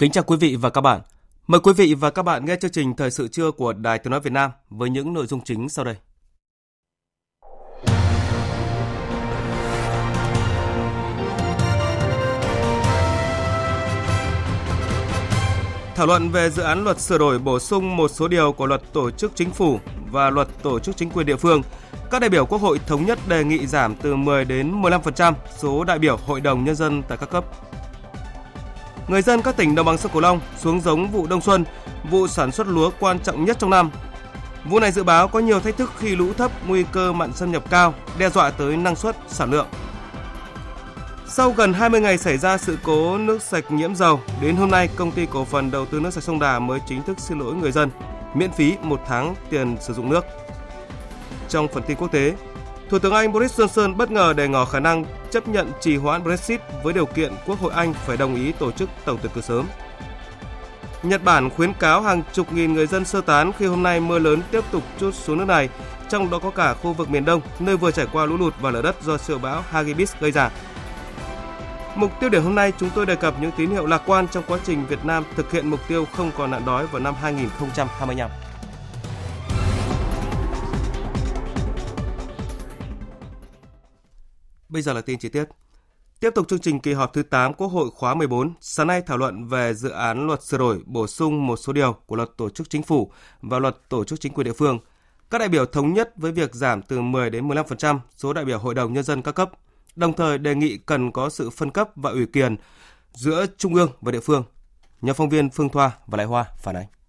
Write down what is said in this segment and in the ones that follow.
Kính chào quý vị và các bạn. Mời quý vị và các bạn nghe chương trình Thời sự trưa của Đài Tiếng Nói Việt Nam với những nội dung chính sau đây. Thảo luận về dự án luật sửa đổi bổ sung một số điều của luật tổ chức chính phủ và luật tổ chức chính quyền địa phương, các đại biểu Quốc hội thống nhất đề nghị giảm từ 10 đến 15% số đại biểu Hội đồng Nhân dân tại các cấp người dân các tỉnh đồng bằng sông Cửu Long xuống giống vụ đông xuân, vụ sản xuất lúa quan trọng nhất trong năm. Vụ này dự báo có nhiều thách thức khi lũ thấp, nguy cơ mặn xâm nhập cao, đe dọa tới năng suất, sản lượng. Sau gần 20 ngày xảy ra sự cố nước sạch nhiễm dầu, đến hôm nay công ty cổ phần đầu tư nước sạch sông Đà mới chính thức xin lỗi người dân, miễn phí một tháng tiền sử dụng nước. Trong phần tin quốc tế, Thủ tướng Anh Boris Johnson bất ngờ đề ngỏ khả năng chấp nhận trì hoãn Brexit với điều kiện Quốc hội Anh phải đồng ý tổ chức tổng tuyển cử sớm. Nhật Bản khuyến cáo hàng chục nghìn người dân sơ tán khi hôm nay mưa lớn tiếp tục chút xuống nước này, trong đó có cả khu vực miền Đông, nơi vừa trải qua lũ lụt và lở đất do siêu bão Hagibis gây ra. Mục tiêu điểm hôm nay chúng tôi đề cập những tín hiệu lạc quan trong quá trình Việt Nam thực hiện mục tiêu không còn nạn đói vào năm 2025. Bây giờ là tin chi tiết. Tiếp tục chương trình kỳ họp thứ 8 Quốc hội khóa 14, sáng nay thảo luận về dự án luật sửa đổi bổ sung một số điều của luật tổ chức chính phủ và luật tổ chức chính quyền địa phương. Các đại biểu thống nhất với việc giảm từ 10 đến 15% số đại biểu Hội đồng Nhân dân các cấp, đồng thời đề nghị cần có sự phân cấp và ủy quyền giữa Trung ương và địa phương. nhà phóng viên Phương Thoa và Lại Hoa phản ánh.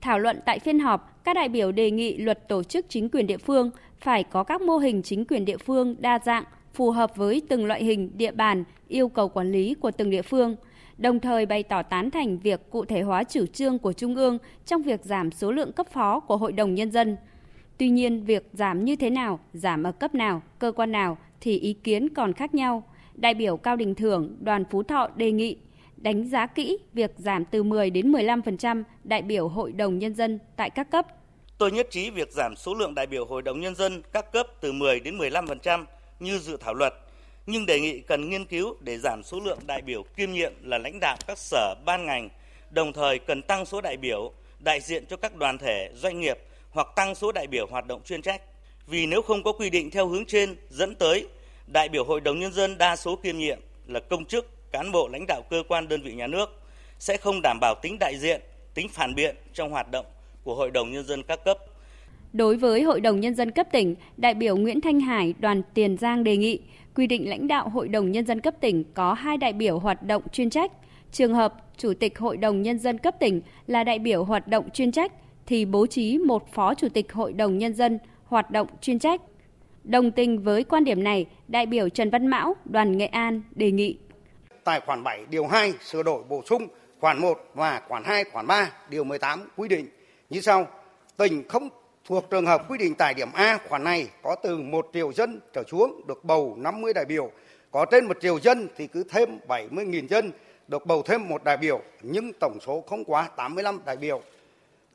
Thảo luận tại phiên họp, các đại biểu đề nghị luật tổ chức chính quyền địa phương phải có các mô hình chính quyền địa phương đa dạng, phù hợp với từng loại hình địa bàn, yêu cầu quản lý của từng địa phương, đồng thời bày tỏ tán thành việc cụ thể hóa chủ trương của Trung ương trong việc giảm số lượng cấp phó của Hội đồng Nhân dân. Tuy nhiên, việc giảm như thế nào, giảm ở cấp nào, cơ quan nào thì ý kiến còn khác nhau. Đại biểu Cao Đình Thưởng, đoàn Phú Thọ đề nghị đánh giá kỹ việc giảm từ 10 đến 15% đại biểu Hội đồng Nhân dân tại các cấp. Tôi nhất trí việc giảm số lượng đại biểu Hội đồng Nhân dân các cấp từ 10 đến 15% như dự thảo luật, nhưng đề nghị cần nghiên cứu để giảm số lượng đại biểu kiêm nhiệm là lãnh đạo các sở ban ngành, đồng thời cần tăng số đại biểu đại diện cho các đoàn thể, doanh nghiệp hoặc tăng số đại biểu hoạt động chuyên trách. Vì nếu không có quy định theo hướng trên dẫn tới đại biểu Hội đồng Nhân dân đa số kiêm nhiệm là công chức, cán bộ lãnh đạo cơ quan đơn vị nhà nước sẽ không đảm bảo tính đại diện, tính phản biện trong hoạt động của Hội đồng Nhân dân các cấp. Đối với Hội đồng Nhân dân cấp tỉnh, đại biểu Nguyễn Thanh Hải, đoàn Tiền Giang đề nghị quy định lãnh đạo Hội đồng Nhân dân cấp tỉnh có hai đại biểu hoạt động chuyên trách. Trường hợp Chủ tịch Hội đồng Nhân dân cấp tỉnh là đại biểu hoạt động chuyên trách thì bố trí một Phó Chủ tịch Hội đồng Nhân dân hoạt động chuyên trách. Đồng tình với quan điểm này, đại biểu Trần Văn Mão, đoàn Nghệ An đề nghị. Tại khoản 7 điều 2 sửa đổi bổ sung khoản 1 và khoản 2 khoản 3 điều 18 quy định như sau. Tỉnh không thuộc trường hợp quy định tại điểm A khoản này có từ 1 triệu dân trở xuống được bầu 50 đại biểu, có trên 1 triệu dân thì cứ thêm 70.000 dân được bầu thêm một đại biểu, nhưng tổng số không quá 85 đại biểu.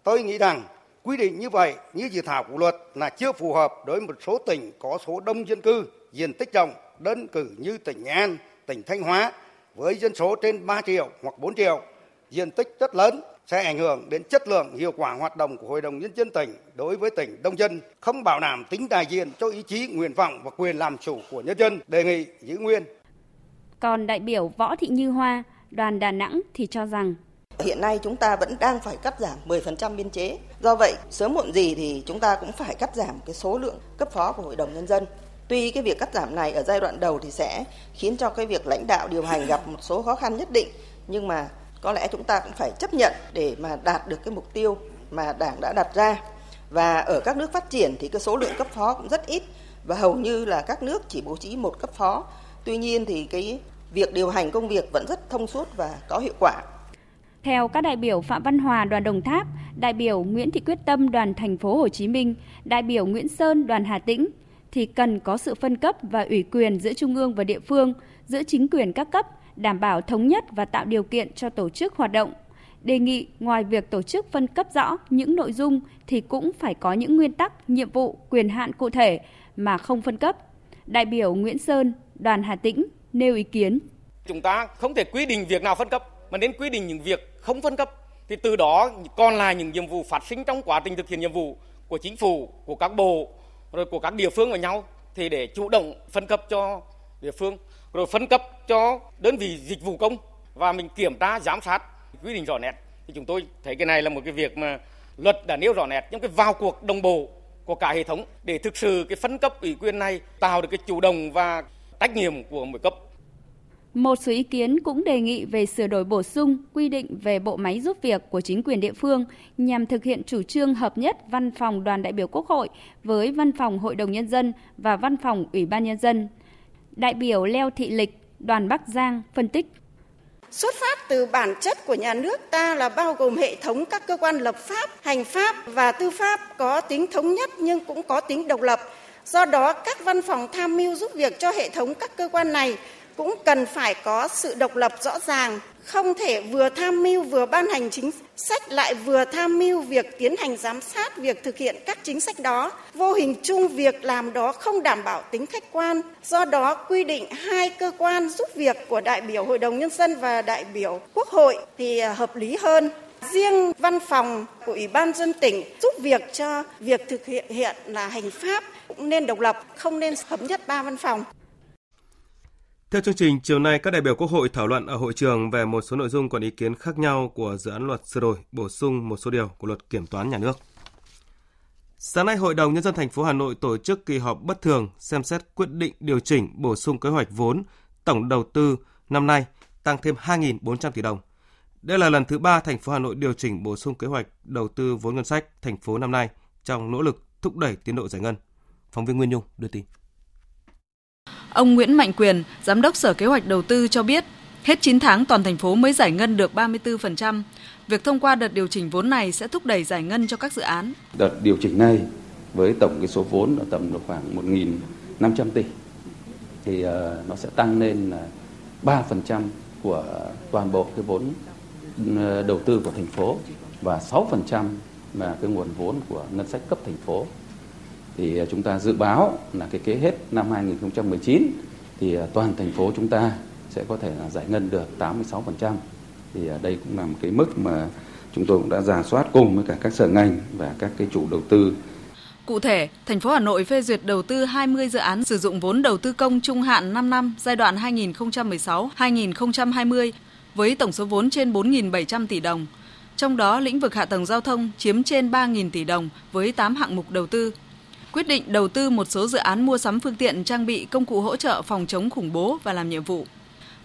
Tôi nghĩ rằng quy định như vậy như dự thảo của luật là chưa phù hợp đối với một số tỉnh có số đông dân cư, diện tích rộng, đơn cử như tỉnh Nghệ An, tỉnh Thanh Hóa với dân số trên 3 triệu hoặc 4 triệu, diện tích rất lớn sẽ ảnh hưởng đến chất lượng hiệu quả hoạt động của Hội đồng Nhân dân tỉnh đối với tỉnh Đông Dân, không bảo đảm tính đại diện cho ý chí, nguyện vọng và quyền làm chủ của nhân dân, đề nghị giữ nguyên. Còn đại biểu Võ Thị Như Hoa, đoàn Đà Nẵng thì cho rằng Hiện nay chúng ta vẫn đang phải cắt giảm 10% biên chế. Do vậy, sớm muộn gì thì chúng ta cũng phải cắt giảm cái số lượng cấp phó của Hội đồng Nhân dân. Tuy cái việc cắt giảm này ở giai đoạn đầu thì sẽ khiến cho cái việc lãnh đạo điều hành gặp một số khó khăn nhất định, nhưng mà có lẽ chúng ta cũng phải chấp nhận để mà đạt được cái mục tiêu mà Đảng đã đặt ra. Và ở các nước phát triển thì cái số lượng cấp phó cũng rất ít và hầu như là các nước chỉ bố trí một cấp phó. Tuy nhiên thì cái việc điều hành công việc vẫn rất thông suốt và có hiệu quả. Theo các đại biểu Phạm Văn Hòa đoàn Đồng Tháp, đại biểu Nguyễn Thị Quyết Tâm đoàn thành phố Hồ Chí Minh, đại biểu Nguyễn Sơn đoàn Hà Tĩnh thì cần có sự phân cấp và ủy quyền giữa trung ương và địa phương, giữa chính quyền các cấp, đảm bảo thống nhất và tạo điều kiện cho tổ chức hoạt động. Đề nghị ngoài việc tổ chức phân cấp rõ những nội dung thì cũng phải có những nguyên tắc, nhiệm vụ, quyền hạn cụ thể mà không phân cấp. Đại biểu Nguyễn Sơn, đoàn Hà Tĩnh nêu ý kiến. Chúng ta không thể quy định việc nào phân cấp mà nên quy định những việc không phân cấp thì từ đó còn là những nhiệm vụ phát sinh trong quá trình thực hiện nhiệm vụ của chính phủ, của các bộ rồi của các địa phương với nhau, thì để chủ động phân cấp cho địa phương, rồi phân cấp cho đơn vị dịch vụ công, và mình kiểm tra, giám sát quy định rõ nét. Thì chúng tôi thấy cái này là một cái việc mà luật đã nêu rõ nét nhưng cái vào cuộc đồng bộ của cả hệ thống, để thực sự cái phân cấp ủy quyền này tạo được cái chủ động và trách nhiệm của mỗi cấp một số ý kiến cũng đề nghị về sửa đổi bổ sung quy định về bộ máy giúp việc của chính quyền địa phương nhằm thực hiện chủ trương hợp nhất văn phòng đoàn đại biểu Quốc hội với văn phòng Hội đồng Nhân dân và văn phòng Ủy ban Nhân dân. Đại biểu Leo Thị Lịch, đoàn Bắc Giang phân tích. Xuất phát từ bản chất của nhà nước ta là bao gồm hệ thống các cơ quan lập pháp, hành pháp và tư pháp có tính thống nhất nhưng cũng có tính độc lập. Do đó, các văn phòng tham mưu giúp việc cho hệ thống các cơ quan này cũng cần phải có sự độc lập rõ ràng, không thể vừa tham mưu vừa ban hành chính sách lại vừa tham mưu việc tiến hành giám sát việc thực hiện các chính sách đó. Vô hình chung việc làm đó không đảm bảo tính khách quan. Do đó quy định hai cơ quan giúp việc của đại biểu Hội đồng Nhân dân và đại biểu Quốc hội thì à, hợp lý hơn. Riêng văn phòng của Ủy ban dân tỉnh giúp việc cho việc thực hiện hiện là hành pháp cũng nên độc lập, không nên hợp nhất ba văn phòng. Theo chương trình, chiều nay các đại biểu Quốc hội thảo luận ở hội trường về một số nội dung còn ý kiến khác nhau của dự án luật sửa đổi, bổ sung một số điều của luật kiểm toán nhà nước. Sáng nay, Hội đồng Nhân dân thành phố Hà Nội tổ chức kỳ họp bất thường xem xét quyết định điều chỉnh bổ sung kế hoạch vốn tổng đầu tư năm nay tăng thêm 2.400 tỷ đồng. Đây là lần thứ ba thành phố Hà Nội điều chỉnh bổ sung kế hoạch đầu tư vốn ngân sách thành phố năm nay trong nỗ lực thúc đẩy tiến độ giải ngân. Phóng viên Nguyên Nhung đưa tin. Ông Nguyễn Mạnh Quyền, Giám đốc Sở Kế hoạch Đầu tư cho biết, hết 9 tháng toàn thành phố mới giải ngân được 34%. Việc thông qua đợt điều chỉnh vốn này sẽ thúc đẩy giải ngân cho các dự án. Đợt điều chỉnh này với tổng cái số vốn ở tầm khoảng 1.500 tỷ thì uh, nó sẽ tăng lên là 3% của toàn bộ cái vốn ờ, đầu tư của thành phố và 6% là cái nguồn vốn của ngân sách cấp thành phố thì à, chúng ta dự báo là cái kế hết năm 2019 thì à, toàn thành phố chúng ta sẽ có thể là giải ngân được 86%. Thì à, đây cũng là một cái mức mà chúng tôi cũng đã giả soát cùng với cả các sở ngành và các cái chủ đầu tư. Cụ thể, thành phố Hà Nội phê duyệt đầu tư 20 dự án sử dụng vốn đầu tư công trung hạn 5 năm giai đoạn 2016-2020 với tổng số vốn trên 4.700 tỷ đồng. Trong đó, lĩnh vực hạ tầng giao thông chiếm trên 3.000 tỷ đồng với 8 hạng mục đầu tư, quyết định đầu tư một số dự án mua sắm phương tiện trang bị công cụ hỗ trợ phòng chống khủng bố và làm nhiệm vụ.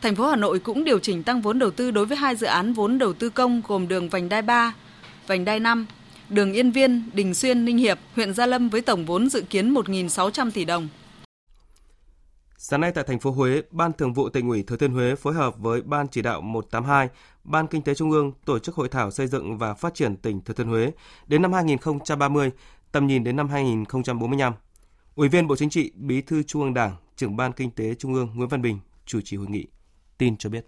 Thành phố Hà Nội cũng điều chỉnh tăng vốn đầu tư đối với hai dự án vốn đầu tư công gồm đường vành đai 3, vành đai 5, đường Yên Viên, Đình Xuyên, Ninh Hiệp, huyện Gia Lâm với tổng vốn dự kiến 1.600 tỷ đồng. Sáng nay tại thành phố Huế, Ban Thường vụ Tỉnh ủy Thừa Thiên Huế phối hợp với Ban Chỉ đạo 182, Ban Kinh tế Trung ương tổ chức hội thảo xây dựng và phát triển tỉnh Thừa Thiên Huế đến năm 2030 tầm nhìn đến năm 2045. Ủy viên Bộ Chính trị, Bí thư Trung ương Đảng, trưởng ban Kinh tế Trung ương Nguyễn Văn Bình chủ trì hội nghị. Tin cho biết.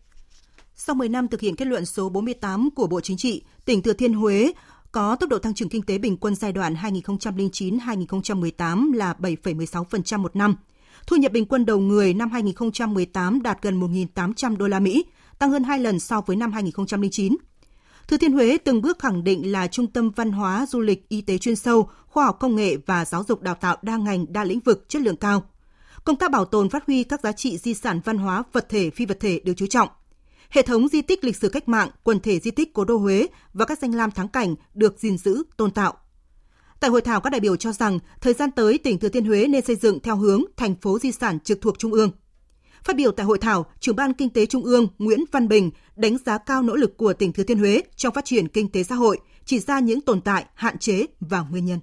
Sau 10 năm thực hiện kết luận số 48 của Bộ Chính trị, tỉnh Thừa Thiên Huế có tốc độ tăng trưởng kinh tế bình quân giai đoạn 2009-2018 là 7,16% một năm. Thu nhập bình quân đầu người năm 2018 đạt gần 1.800 đô la Mỹ, tăng hơn 2 lần so với năm 2009. Thừa Thiên Huế từng bước khẳng định là trung tâm văn hóa, du lịch, y tế chuyên sâu, khoa học công nghệ và giáo dục đào tạo đa ngành, đa lĩnh vực chất lượng cao. Công tác bảo tồn phát huy các giá trị di sản văn hóa vật thể phi vật thể được chú trọng. Hệ thống di tích lịch sử cách mạng, quần thể di tích cố đô Huế và các danh lam thắng cảnh được gìn giữ, tôn tạo. Tại hội thảo, các đại biểu cho rằng thời gian tới tỉnh Thừa Thiên Huế nên xây dựng theo hướng thành phố di sản trực thuộc Trung ương. Phát biểu tại hội thảo, trưởng ban kinh tế Trung ương Nguyễn Văn Bình đánh giá cao nỗ lực của tỉnh Thừa Thiên Huế trong phát triển kinh tế xã hội, chỉ ra những tồn tại, hạn chế và nguyên nhân.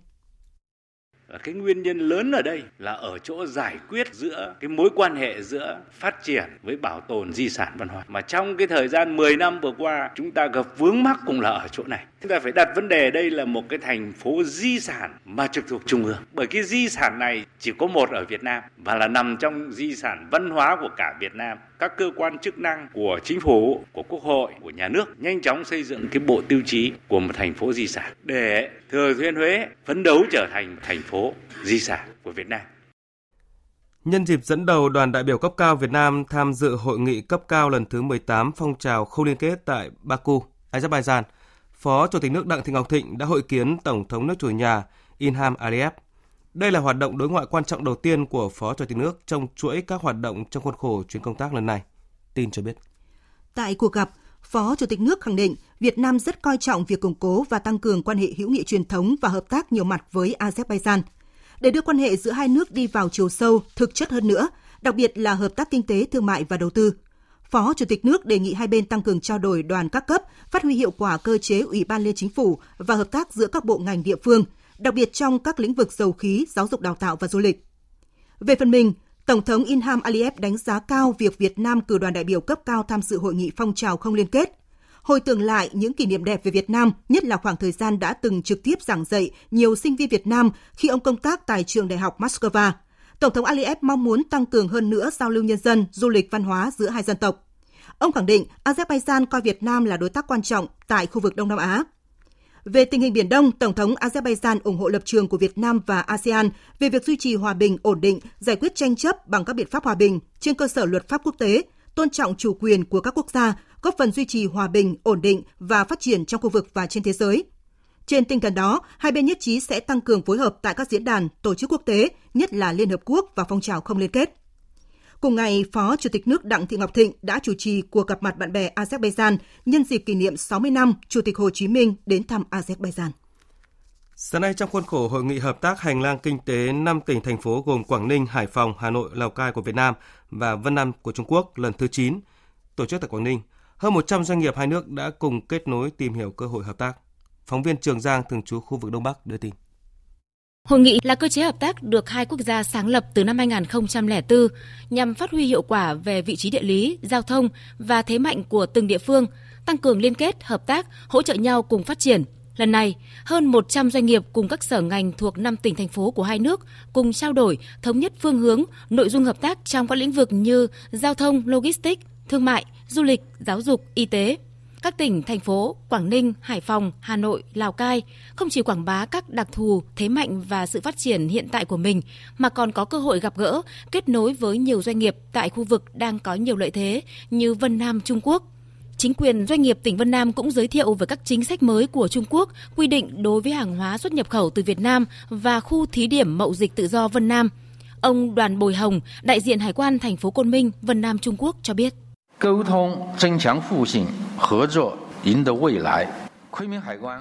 Ờ, cái nguyên nhân lớn ở đây là ở chỗ giải quyết giữa cái mối quan hệ giữa phát triển với bảo tồn di sản văn hóa. Mà trong cái thời gian 10 năm vừa qua chúng ta gặp vướng mắc cũng là ở chỗ này. Chúng ta phải đặt vấn đề đây là một cái thành phố di sản mà trực thuộc trung ương. Bởi cái di sản này chỉ có một ở Việt Nam và là nằm trong di sản văn hóa của cả Việt Nam. Các cơ quan chức năng của chính phủ, của quốc hội, của nhà nước nhanh chóng xây dựng cái bộ tiêu chí của một thành phố di sản để Thừa Thiên Huế phấn đấu trở thành thành phố di sản của Việt Nam. Nhân dịp dẫn đầu đoàn đại biểu cấp cao Việt Nam tham dự hội nghị cấp cao lần thứ 18 phong trào không liên kết tại Baku, Azerbaijan, Phó Chủ tịch nước Đặng Thị Ngọc Thịnh đã hội kiến Tổng thống nước chủ nhà Ilham Aliyev. Đây là hoạt động đối ngoại quan trọng đầu tiên của Phó Chủ tịch nước trong chuỗi các hoạt động trong khuôn khổ chuyến công tác lần này. Tin cho biết. Tại cuộc gặp, Phó Chủ tịch nước khẳng định Việt Nam rất coi trọng việc củng cố và tăng cường quan hệ hữu nghị truyền thống và hợp tác nhiều mặt với Azerbaijan. Để đưa quan hệ giữa hai nước đi vào chiều sâu, thực chất hơn nữa, đặc biệt là hợp tác kinh tế, thương mại và đầu tư. Phó Chủ tịch nước đề nghị hai bên tăng cường trao đổi đoàn các cấp, phát huy hiệu quả cơ chế Ủy ban Liên Chính phủ và hợp tác giữa các bộ ngành địa phương, đặc biệt trong các lĩnh vực dầu khí, giáo dục đào tạo và du lịch. Về phần mình, Tổng thống Inham Aliyev đánh giá cao việc Việt Nam cử đoàn đại biểu cấp cao tham dự hội nghị phong trào không liên kết. Hồi tưởng lại những kỷ niệm đẹp về Việt Nam, nhất là khoảng thời gian đã từng trực tiếp giảng dạy nhiều sinh viên Việt Nam khi ông công tác tại trường đại học Moscow. Tổng thống Aliyev mong muốn tăng cường hơn nữa giao lưu nhân dân, du lịch văn hóa giữa hai dân tộc. Ông khẳng định Azerbaijan coi Việt Nam là đối tác quan trọng tại khu vực Đông Nam Á. Về tình hình Biển Đông, Tổng thống Azerbaijan ủng hộ lập trường của Việt Nam và ASEAN về việc duy trì hòa bình, ổn định, giải quyết tranh chấp bằng các biện pháp hòa bình trên cơ sở luật pháp quốc tế, tôn trọng chủ quyền của các quốc gia, góp phần duy trì hòa bình, ổn định và phát triển trong khu vực và trên thế giới. Trên tinh thần đó, hai bên nhất trí sẽ tăng cường phối hợp tại các diễn đàn, tổ chức quốc tế, nhất là Liên Hợp Quốc và phong trào không liên kết. Cùng ngày, Phó Chủ tịch nước Đặng Thị Ngọc Thịnh đã chủ trì cuộc gặp mặt bạn bè Azerbaijan nhân dịp kỷ niệm 60 năm Chủ tịch Hồ Chí Minh đến thăm Azerbaijan. Sáng nay trong khuôn khổ hội nghị hợp tác hành lang kinh tế 5 tỉnh thành phố gồm Quảng Ninh, Hải Phòng, Hà Nội, Lào Cai của Việt Nam và Vân Nam của Trung Quốc lần thứ 9, tổ chức tại Quảng Ninh, hơn 100 doanh nghiệp hai nước đã cùng kết nối tìm hiểu cơ hội hợp tác. Phóng viên Trường Giang thường trú khu vực Đông Bắc đưa tin. Hội nghị là cơ chế hợp tác được hai quốc gia sáng lập từ năm 2004 nhằm phát huy hiệu quả về vị trí địa lý, giao thông và thế mạnh của từng địa phương, tăng cường liên kết, hợp tác, hỗ trợ nhau cùng phát triển. Lần này, hơn 100 doanh nghiệp cùng các sở ngành thuộc 5 tỉnh thành phố của hai nước cùng trao đổi, thống nhất phương hướng, nội dung hợp tác trong các lĩnh vực như giao thông, logistics, thương mại, du lịch, giáo dục, y tế. Các tỉnh, thành phố Quảng Ninh, Hải Phòng, Hà Nội, Lào Cai không chỉ quảng bá các đặc thù, thế mạnh và sự phát triển hiện tại của mình mà còn có cơ hội gặp gỡ, kết nối với nhiều doanh nghiệp tại khu vực đang có nhiều lợi thế như Vân Nam Trung Quốc. Chính quyền doanh nghiệp tỉnh Vân Nam cũng giới thiệu về các chính sách mới của Trung Quốc quy định đối với hàng hóa xuất nhập khẩu từ Việt Nam và khu thí điểm mậu dịch tự do Vân Nam. Ông Đoàn Bồi Hồng, đại diện Hải quan thành phố Côn Minh, Vân Nam Trung Quốc cho biết. 沟通、增强互信、合作，赢得未来。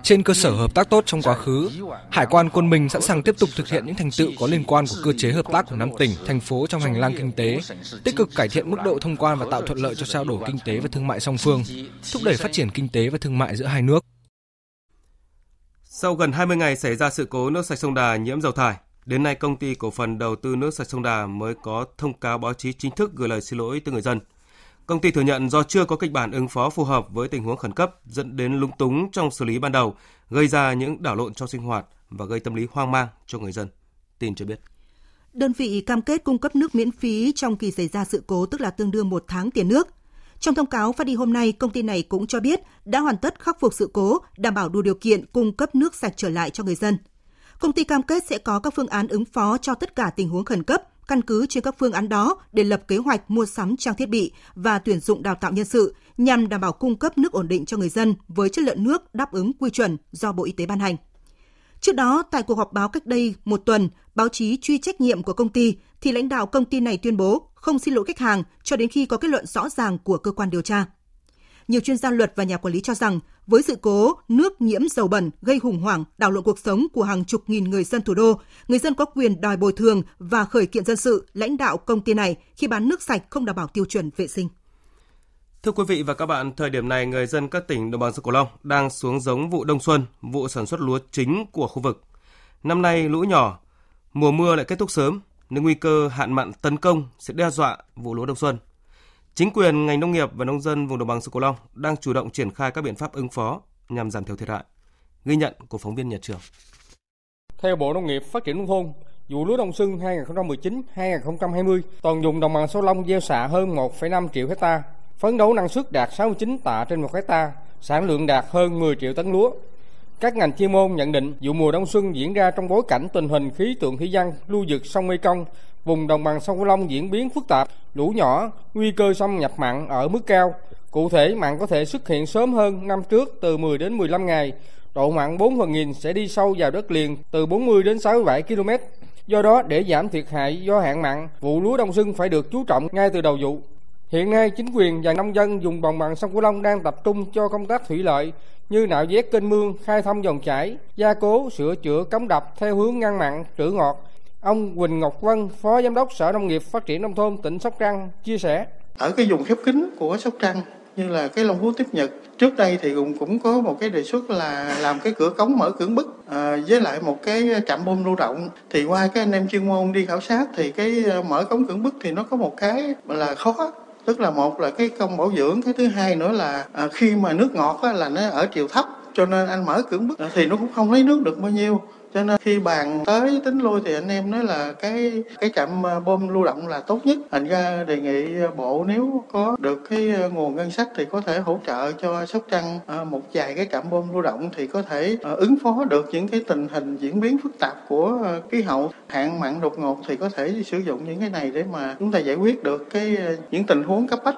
Trên cơ sở hợp tác tốt trong quá khứ, Hải quan Quân Minh sẵn sàng tiếp tục thực hiện những thành tựu có liên quan của cơ chế hợp tác của năm tỉnh, thành phố trong hành lang kinh tế, tích cực cải thiện mức độ thông quan và tạo thuận lợi cho trao đổi kinh tế và thương mại song phương, thúc đẩy phát triển kinh tế và thương mại giữa hai nước. Sau gần 20 ngày xảy ra sự cố nước sạch sông Đà nhiễm dầu thải, đến nay công ty cổ phần đầu tư nước sạch sông Đà mới có thông cáo báo chí chính thức gửi lời xin lỗi tới người dân. Công ty thừa nhận do chưa có kịch bản ứng phó phù hợp với tình huống khẩn cấp dẫn đến lúng túng trong xử lý ban đầu, gây ra những đảo lộn trong sinh hoạt và gây tâm lý hoang mang cho người dân. Tin cho biết. Đơn vị cam kết cung cấp nước miễn phí trong kỳ xảy ra sự cố tức là tương đương một tháng tiền nước. Trong thông cáo phát đi hôm nay, công ty này cũng cho biết đã hoàn tất khắc phục sự cố, đảm bảo đủ điều kiện cung cấp nước sạch trở lại cho người dân. Công ty cam kết sẽ có các phương án ứng phó cho tất cả tình huống khẩn cấp, căn cứ trên các phương án đó để lập kế hoạch mua sắm trang thiết bị và tuyển dụng đào tạo nhân sự nhằm đảm bảo cung cấp nước ổn định cho người dân với chất lượng nước đáp ứng quy chuẩn do Bộ Y tế ban hành. Trước đó, tại cuộc họp báo cách đây một tuần, báo chí truy trách nhiệm của công ty thì lãnh đạo công ty này tuyên bố không xin lỗi khách hàng cho đến khi có kết luận rõ ràng của cơ quan điều tra. Nhiều chuyên gia luật và nhà quản lý cho rằng, với sự cố nước nhiễm dầu bẩn gây khủng hoảng, đảo lộn cuộc sống của hàng chục nghìn người dân thủ đô, người dân có quyền đòi bồi thường và khởi kiện dân sự lãnh đạo công ty này khi bán nước sạch không đảm bảo tiêu chuẩn vệ sinh. Thưa quý vị và các bạn, thời điểm này người dân các tỉnh đồng bằng sông Cửu Long đang xuống giống vụ đông xuân, vụ sản xuất lúa chính của khu vực. Năm nay lũ nhỏ, mùa mưa lại kết thúc sớm nên nguy cơ hạn mặn tấn công sẽ đe dọa vụ lúa đông xuân. Chính quyền, ngành nông nghiệp và nông dân vùng đồng bằng sông Cửu Long đang chủ động triển khai các biện pháp ứng phó nhằm giảm thiểu thiệt hại. Ghi nhận của phóng viên Nhật Trường. Theo Bộ Nông nghiệp Phát triển nông thôn, vụ lúa đông xuân 2019-2020, toàn vùng đồng bằng sông Long gieo xạ hơn 1,5 triệu hecta, phấn đấu năng suất đạt 69 tạ trên một hecta, sản lượng đạt hơn 10 triệu tấn lúa. Các ngành chuyên môn nhận định vụ mùa đông xuân diễn ra trong bối cảnh tình hình khí tượng thủy văn lưu vực sông Mekong, vùng đồng bằng sông Cửu Long diễn biến phức tạp, lũ nhỏ, nguy cơ xâm nhập mặn ở mức cao. Cụ thể, mặn có thể xuất hiện sớm hơn năm trước từ 10 đến 15 ngày. Độ mặn 4 phần nghìn sẽ đi sâu vào đất liền từ 40 đến 67 km. Do đó, để giảm thiệt hại do hạn mặn, vụ lúa đông xuân phải được chú trọng ngay từ đầu vụ. Hiện nay, chính quyền và nông dân dùng đồng bằng sông Cửu Long đang tập trung cho công tác thủy lợi như nạo vét kênh mương, khai thông dòng chảy, gia cố, sửa chữa cống đập theo hướng ngăn mặn, trữ ngọt. Ông Quỳnh Ngọc Vân, Phó Giám đốc Sở Nông nghiệp Phát triển Nông thôn tỉnh Sóc Trăng chia sẻ. Ở cái vùng khép kín của Sóc Trăng như là cái Long Phú tiếp Nhật trước đây thì cũng cũng có một cái đề xuất là làm cái cửa cống mở cưỡng bức à, với lại một cái trạm bơm lưu động. Thì qua cái anh em chuyên môn đi khảo sát thì cái ờ, mở cống cưỡng bức thì nó có một cái là khó. Tức là một là cái công bảo dưỡng cái thứ hai nữa là à, khi mà nước ngọt á, là nó ở chiều thấp cho nên anh mở cưỡng bức thì nó cũng không lấy nước được bao nhiêu cho nên khi bàn tới tính lui thì anh em nói là cái cái trạm à, bơm lưu động là tốt nhất. Thành ra đề nghị à, bộ nếu có được cái à, nguồn ngân sách thì có thể hỗ trợ cho sóc trăng một vài cái trạm bơm lưu động thì có thể ứng phó được những cái tình hình diễn biến phức tạp của khí hậu. Hạn mặn đột ngột thì có thể sử dụng những cái này để mà chúng ta giải quyết được cái những tình huống cấp bách.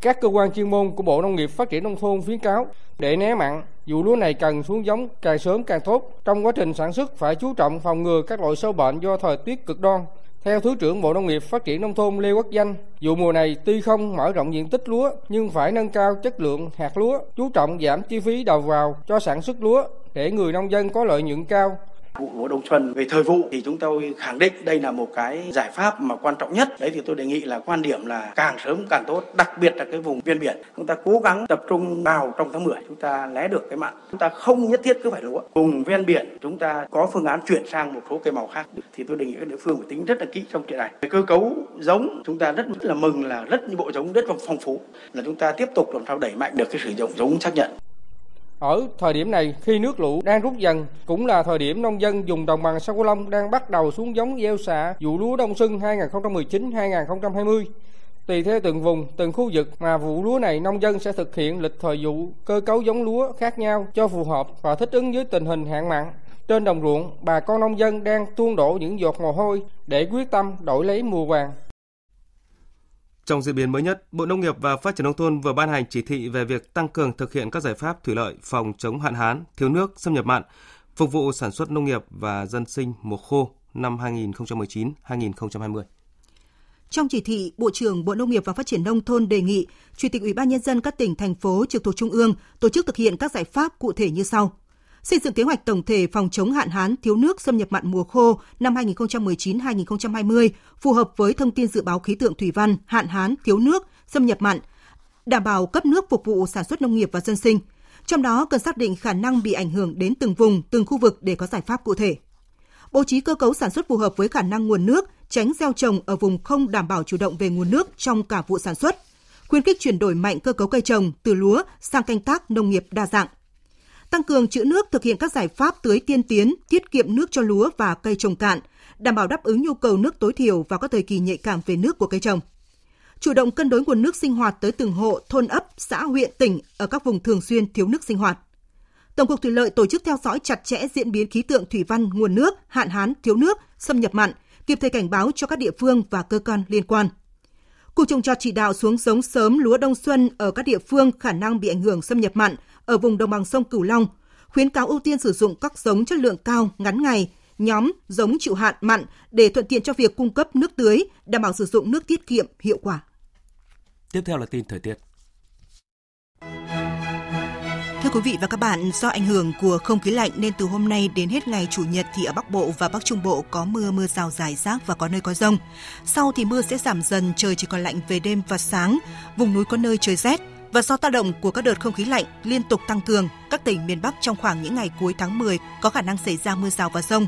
Các cơ quan chuyên môn của Bộ Nông nghiệp Phát triển Nông thôn khuyến cáo để né mặn, vụ lúa này cần xuống giống càng sớm càng tốt. Trong quá trình sản xuất phải chú trọng phòng ngừa các loại sâu bệnh do thời tiết cực đoan. Theo Thứ trưởng Bộ Nông nghiệp Phát triển Nông thôn Lê Quốc Danh, vụ mùa này tuy không mở rộng diện tích lúa nhưng phải nâng cao chất lượng hạt lúa, chú trọng giảm chi phí đầu vào cho sản xuất lúa để người nông dân có lợi nhuận cao, vụ lúa đông xuân về thời vụ thì chúng tôi khẳng định đây là một cái giải pháp mà quan trọng nhất. Đấy thì tôi đề nghị là quan điểm là càng sớm càng tốt, đặc biệt là cái vùng ven biển. Chúng ta cố gắng tập trung vào trong tháng 10 chúng ta lé được cái mặn chúng ta không nhất thiết cứ phải lúa. Vùng ven biển, chúng ta có phương án chuyển sang một số cây màu khác. Thì tôi đề nghị các địa phương phải tính rất là kỹ trong chuyện này. Về cơ cấu giống, chúng ta rất là mừng là rất nhiều bộ giống rất phong phú. Là chúng ta tiếp tục làm sao đẩy mạnh được cái sử dụng giống xác nhận ở thời điểm này, khi nước lũ đang rút dần, cũng là thời điểm nông dân dùng đồng bằng sông Cửu Long đang bắt đầu xuống giống gieo xạ vụ lúa đông xuân 2019-2020. Tùy theo từng vùng, từng khu vực mà vụ lúa này nông dân sẽ thực hiện lịch thời vụ, cơ cấu giống lúa khác nhau cho phù hợp và thích ứng với tình hình hạn mặn. Trên đồng ruộng, bà con nông dân đang tuôn đổ những giọt mồ hôi để quyết tâm đổi lấy mùa vàng. Trong diễn biến mới nhất, Bộ Nông nghiệp và Phát triển nông thôn vừa ban hành chỉ thị về việc tăng cường thực hiện các giải pháp thủy lợi phòng chống hạn hán, thiếu nước, xâm nhập mặn, phục vụ sản xuất nông nghiệp và dân sinh mùa khô năm 2019-2020. Trong chỉ thị, Bộ trưởng Bộ Nông nghiệp và Phát triển nông thôn đề nghị Chủ tịch Ủy ban nhân dân các tỉnh thành phố trực thuộc trung ương tổ chức thực hiện các giải pháp cụ thể như sau: xây dựng kế hoạch tổng thể phòng chống hạn hán, thiếu nước, xâm nhập mặn mùa khô năm 2019-2020 phù hợp với thông tin dự báo khí tượng thủy văn, hạn hán, thiếu nước, xâm nhập mặn, đảm bảo cấp nước phục vụ sản xuất nông nghiệp và dân sinh. Trong đó cần xác định khả năng bị ảnh hưởng đến từng vùng, từng khu vực để có giải pháp cụ thể. Bố trí cơ cấu sản xuất phù hợp với khả năng nguồn nước, tránh gieo trồng ở vùng không đảm bảo chủ động về nguồn nước trong cả vụ sản xuất. Khuyến khích chuyển đổi mạnh cơ cấu cây trồng từ lúa sang canh tác nông nghiệp đa dạng tăng cường trữ nước thực hiện các giải pháp tưới tiên tiến, tiết kiệm nước cho lúa và cây trồng cạn, đảm bảo đáp ứng nhu cầu nước tối thiểu vào các thời kỳ nhạy cảm về nước của cây trồng. Chủ động cân đối nguồn nước sinh hoạt tới từng hộ, thôn ấp, xã huyện, tỉnh ở các vùng thường xuyên thiếu nước sinh hoạt. Tổng cục Thủy lợi tổ chức theo dõi chặt chẽ diễn biến khí tượng thủy văn, nguồn nước, hạn hán, thiếu nước, xâm nhập mặn, kịp thời cảnh báo cho các địa phương và cơ quan liên quan. Cục trồng trọt chỉ đạo xuống giống sớm lúa đông xuân ở các địa phương khả năng bị ảnh hưởng xâm nhập mặn ở vùng đồng bằng sông Cửu Long, khuyến cáo ưu tiên sử dụng các giống chất lượng cao, ngắn ngày, nhóm giống chịu hạn mặn để thuận tiện cho việc cung cấp nước tưới, đảm bảo sử dụng nước tiết kiệm hiệu quả. Tiếp theo là tin thời tiết thưa quý vị và các bạn, do ảnh hưởng của không khí lạnh nên từ hôm nay đến hết ngày Chủ nhật thì ở Bắc Bộ và Bắc Trung Bộ có mưa, mưa rào rải rác và có nơi có rông. Sau thì mưa sẽ giảm dần, trời chỉ còn lạnh về đêm và sáng, vùng núi có nơi trời rét. Và do tác động của các đợt không khí lạnh liên tục tăng cường, các tỉnh miền Bắc trong khoảng những ngày cuối tháng 10 có khả năng xảy ra mưa rào và rông.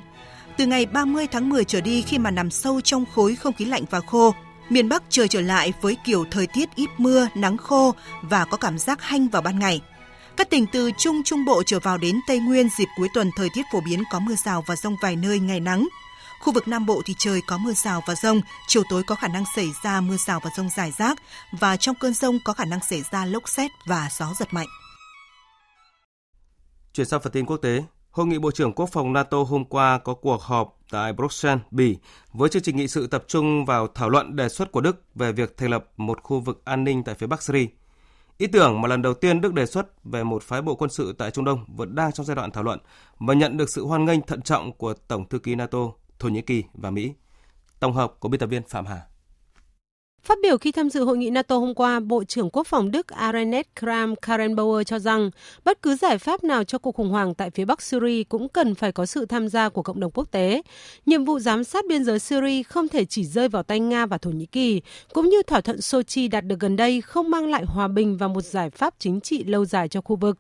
Từ ngày 30 tháng 10 trở đi khi mà nằm sâu trong khối không khí lạnh và khô, miền Bắc trời trở lại với kiểu thời tiết ít mưa, nắng khô và có cảm giác hanh vào ban ngày. Các tỉnh từ Trung Trung Bộ trở vào đến Tây Nguyên dịp cuối tuần thời tiết phổ biến có mưa rào và rông vài nơi ngày nắng. Khu vực Nam Bộ thì trời có mưa rào và rông, chiều tối có khả năng xảy ra mưa rào và rông rải rác và trong cơn rông có khả năng xảy ra lốc xét và gió giật mạnh. Chuyển sang phần tin quốc tế, Hội nghị Bộ trưởng Quốc phòng NATO hôm qua có cuộc họp tại Bruxelles, Bỉ với chương trình nghị sự tập trung vào thảo luận đề xuất của Đức về việc thành lập một khu vực an ninh tại phía Bắc Syria. Ý tưởng mà lần đầu tiên Đức đề xuất về một phái bộ quân sự tại Trung Đông vẫn đang trong giai đoạn thảo luận và nhận được sự hoan nghênh thận trọng của Tổng thư ký NATO, Thổ Nhĩ Kỳ và Mỹ. Tổng hợp của biên tập viên Phạm Hà. Phát biểu khi tham dự hội nghị NATO hôm qua, Bộ trưởng Quốc phòng Đức Arenet Kram Karenbauer cho rằng bất cứ giải pháp nào cho cuộc khủng hoảng tại phía Bắc Syria cũng cần phải có sự tham gia của cộng đồng quốc tế. Nhiệm vụ giám sát biên giới Syria không thể chỉ rơi vào tay Nga và Thổ Nhĩ Kỳ, cũng như thỏa thuận Sochi đạt được gần đây không mang lại hòa bình và một giải pháp chính trị lâu dài cho khu vực.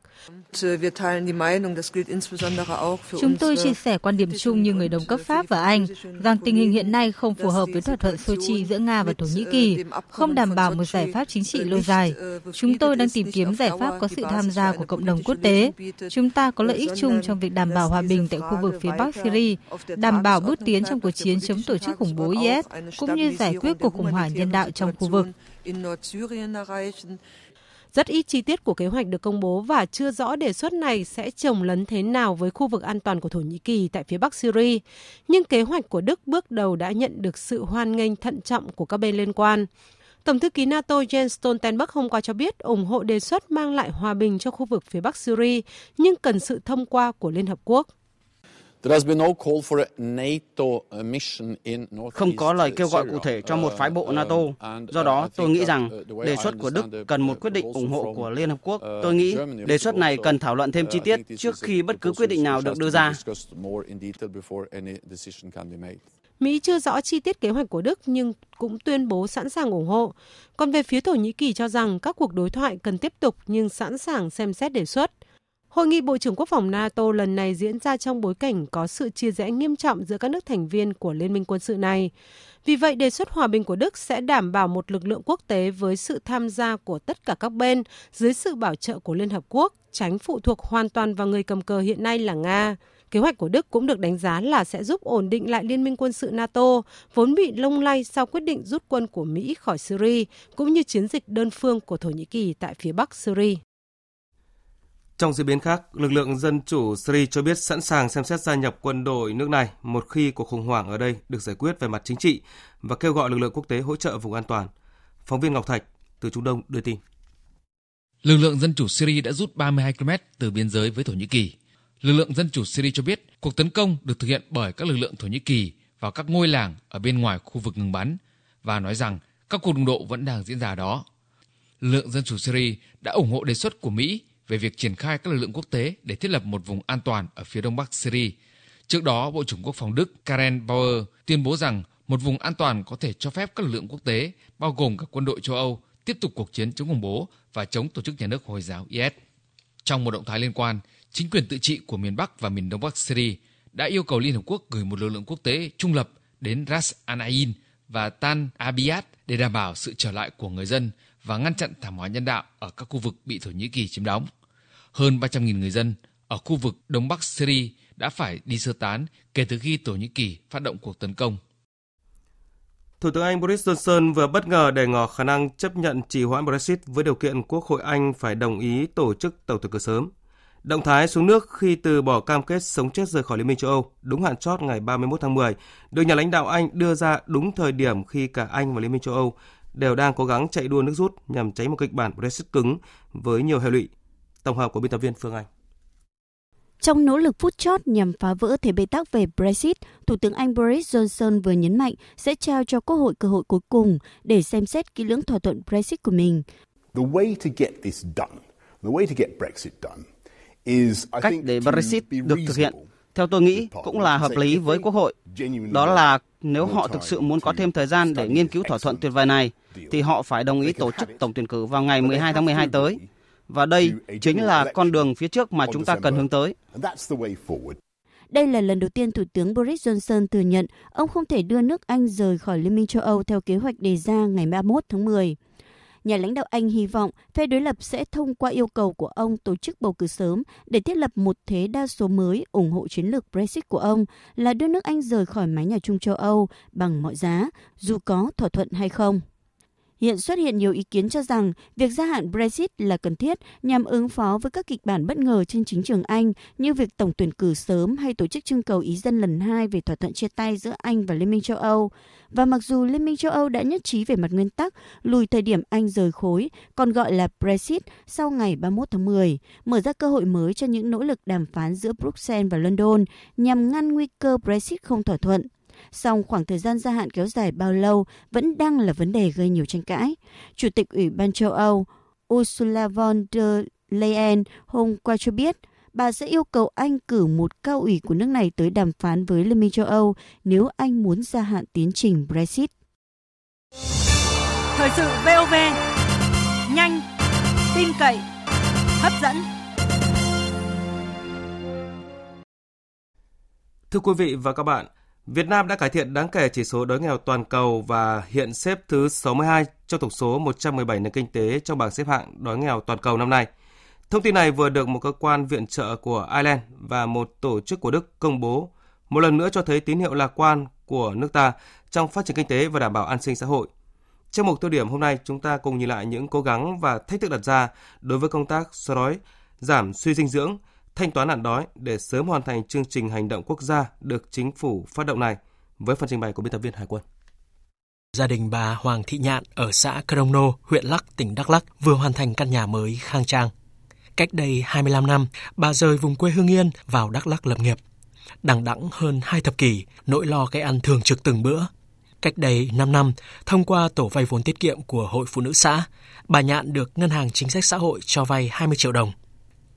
Chúng tôi chia sẻ quan điểm chung như người đồng cấp Pháp và Anh rằng tình hình hiện nay không phù hợp với thỏa thuận Sochi giữa Nga và Thổ Nhĩ Kỳ không đảm bảo một giải pháp chính trị lâu dài. Chúng tôi đang tìm kiếm giải pháp có sự tham gia của cộng đồng quốc tế. Chúng ta có lợi ích chung trong việc đảm bảo hòa bình tại khu vực phía Bắc Syria, đảm bảo bước tiến trong cuộc chiến chống tổ chức khủng bố IS, cũng như giải quyết cuộc khủng hoảng nhân đạo trong khu vực. Rất ít chi tiết của kế hoạch được công bố và chưa rõ đề xuất này sẽ chồng lấn thế nào với khu vực an toàn của Thổ Nhĩ Kỳ tại phía Bắc Syria. Nhưng kế hoạch của Đức bước đầu đã nhận được sự hoan nghênh thận trọng của các bên liên quan. Tổng thư ký NATO Jens Stoltenberg hôm qua cho biết ủng hộ đề xuất mang lại hòa bình cho khu vực phía Bắc Syria, nhưng cần sự thông qua của Liên Hợp Quốc. Không có lời kêu gọi cụ thể cho một phái bộ NATO. Do đó, tôi nghĩ rằng đề xuất của Đức cần một quyết định ủng hộ của Liên Hợp Quốc. Tôi nghĩ đề xuất này cần thảo luận thêm chi tiết trước khi bất cứ quyết định nào được đưa ra. Mỹ chưa rõ chi tiết kế hoạch của Đức nhưng cũng tuyên bố sẵn sàng ủng hộ. Còn về phía Thổ Nhĩ Kỳ cho rằng các cuộc đối thoại cần tiếp tục nhưng sẵn sàng xem xét đề xuất. Hội nghị Bộ trưởng Quốc phòng NATO lần này diễn ra trong bối cảnh có sự chia rẽ nghiêm trọng giữa các nước thành viên của Liên minh quân sự này. Vì vậy, đề xuất hòa bình của Đức sẽ đảm bảo một lực lượng quốc tế với sự tham gia của tất cả các bên dưới sự bảo trợ của Liên Hợp Quốc, tránh phụ thuộc hoàn toàn vào người cầm cờ hiện nay là Nga. Kế hoạch của Đức cũng được đánh giá là sẽ giúp ổn định lại liên minh quân sự NATO, vốn bị lông lay sau quyết định rút quân của Mỹ khỏi Syria, cũng như chiến dịch đơn phương của Thổ Nhĩ Kỳ tại phía Bắc Syria. Trong diễn biến khác, lực lượng dân chủ Syria cho biết sẵn sàng xem xét gia nhập quân đội nước này một khi cuộc khủng hoảng ở đây được giải quyết về mặt chính trị và kêu gọi lực lượng quốc tế hỗ trợ vùng an toàn. Phóng viên Ngọc Thạch từ Trung Đông đưa tin. Lực lượng dân chủ Syria đã rút 32 km từ biên giới với Thổ Nhĩ Kỳ. Lực lượng dân chủ Syria cho biết cuộc tấn công được thực hiện bởi các lực lượng Thổ Nhĩ Kỳ vào các ngôi làng ở bên ngoài khu vực ngừng bắn và nói rằng các cuộc đụng độ vẫn đang diễn ra đó. Lực lượng dân chủ Syria đã ủng hộ đề xuất của Mỹ về việc triển khai các lực lượng quốc tế để thiết lập một vùng an toàn ở phía đông bắc Syria. Trước đó, Bộ trưởng Quốc phòng Đức Karen Bauer tuyên bố rằng một vùng an toàn có thể cho phép các lực lượng quốc tế, bao gồm cả quân đội châu Âu, tiếp tục cuộc chiến chống khủng bố và chống tổ chức nhà nước Hồi giáo IS. Trong một động thái liên quan, chính quyền tự trị của miền Bắc và miền Đông Bắc Syria đã yêu cầu Liên Hợp Quốc gửi một lực lượng quốc tế trung lập đến Ras Al Ain và Tan Abiyat để đảm bảo sự trở lại của người dân và ngăn chặn thảm họa nhân đạo ở các khu vực bị Thổ Nhĩ Kỳ chiếm đóng. Hơn 300.000 người dân ở khu vực Đông Bắc Syria đã phải đi sơ tán kể từ khi Thổ Nhĩ Kỳ phát động cuộc tấn công. Thủ tướng Anh Boris Johnson vừa bất ngờ đề ngỏ khả năng chấp nhận trì hoãn Brexit với điều kiện Quốc hội Anh phải đồng ý tổ chức tổng tuyển cử sớm. Động thái xuống nước khi từ bỏ cam kết sống chết rời khỏi Liên minh châu Âu đúng hạn chót ngày 31 tháng 10 được nhà lãnh đạo Anh đưa ra đúng thời điểm khi cả Anh và Liên minh châu Âu đều đang cố gắng chạy đua nước rút nhằm tránh một kịch bản Brexit cứng với nhiều hệ lụy. Tổng hợp của biên tập viên Phương Anh. Trong nỗ lực phút chót nhằm phá vỡ thể bế tắc về Brexit, Thủ tướng Anh Boris Johnson vừa nhấn mạnh sẽ trao cho Quốc hội cơ hội cuối cùng để xem xét kỹ lưỡng thỏa thuận Brexit của mình. The way to get this done, the way to get Brexit done Cách để Brexit được thực hiện, theo tôi nghĩ, cũng là hợp lý với Quốc hội. Đó là nếu họ thực sự muốn có thêm thời gian để nghiên cứu thỏa thuận tuyệt vời này, thì họ phải đồng ý tổ chức tổng tuyển cử vào ngày 12 tháng 12 tới. Và đây chính là con đường phía trước mà chúng ta cần hướng tới. Đây là lần đầu tiên Thủ tướng Boris Johnson thừa nhận ông không thể đưa nước Anh rời khỏi Liên minh châu Âu theo kế hoạch đề ra ngày 31 tháng 10. Nhà lãnh đạo Anh hy vọng phe đối lập sẽ thông qua yêu cầu của ông tổ chức bầu cử sớm để thiết lập một thế đa số mới ủng hộ chiến lược Brexit của ông là đưa nước Anh rời khỏi mái nhà chung châu Âu bằng mọi giá, dù có thỏa thuận hay không. Hiện xuất hiện nhiều ý kiến cho rằng việc gia hạn Brexit là cần thiết nhằm ứng phó với các kịch bản bất ngờ trên chính trường Anh như việc tổng tuyển cử sớm hay tổ chức trưng cầu ý dân lần hai về thỏa thuận chia tay giữa Anh và Liên minh châu Âu. Và mặc dù Liên minh châu Âu đã nhất trí về mặt nguyên tắc lùi thời điểm Anh rời khối, còn gọi là Brexit sau ngày 31 tháng 10, mở ra cơ hội mới cho những nỗ lực đàm phán giữa Bruxelles và London nhằm ngăn nguy cơ Brexit không thỏa thuận. Song khoảng thời gian gia hạn kéo dài bao lâu vẫn đang là vấn đề gây nhiều tranh cãi. Chủ tịch Ủy ban châu Âu Ursula von der Leyen hôm qua cho biết bà sẽ yêu cầu Anh cử một cao ủy của nước này tới đàm phán với Liên minh châu Âu nếu Anh muốn gia hạn tiến trình Brexit. Thời sự VOV, nhanh, tin cậy, hấp dẫn. Thưa quý vị và các bạn, Việt Nam đã cải thiện đáng kể chỉ số đói nghèo toàn cầu và hiện xếp thứ 62 trong tổng số 117 nền kinh tế trong bảng xếp hạng đói nghèo toàn cầu năm nay. Thông tin này vừa được một cơ quan viện trợ của Ireland và một tổ chức của Đức công bố, một lần nữa cho thấy tín hiệu lạc quan của nước ta trong phát triển kinh tế và đảm bảo an sinh xã hội. Trong một tiêu điểm hôm nay, chúng ta cùng nhìn lại những cố gắng và thách thức đặt ra đối với công tác xóa đói, giảm suy dinh dưỡng, thanh toán nạn đói để sớm hoàn thành chương trình hành động quốc gia được chính phủ phát động này. Với phần trình bày của biên tập viên Hải quân. Gia đình bà Hoàng Thị Nhạn ở xã Crono, huyện Lắc, tỉnh Đắk Lắc vừa hoàn thành căn nhà mới khang trang. Cách đây 25 năm, bà rời vùng quê Hương Yên vào Đắk Lắc lập nghiệp. Đằng đẵng hơn hai thập kỷ, nỗi lo cái ăn thường trực từng bữa. Cách đây 5 năm, thông qua tổ vay vốn tiết kiệm của Hội Phụ nữ xã, bà Nhạn được Ngân hàng Chính sách Xã hội cho vay 20 triệu đồng.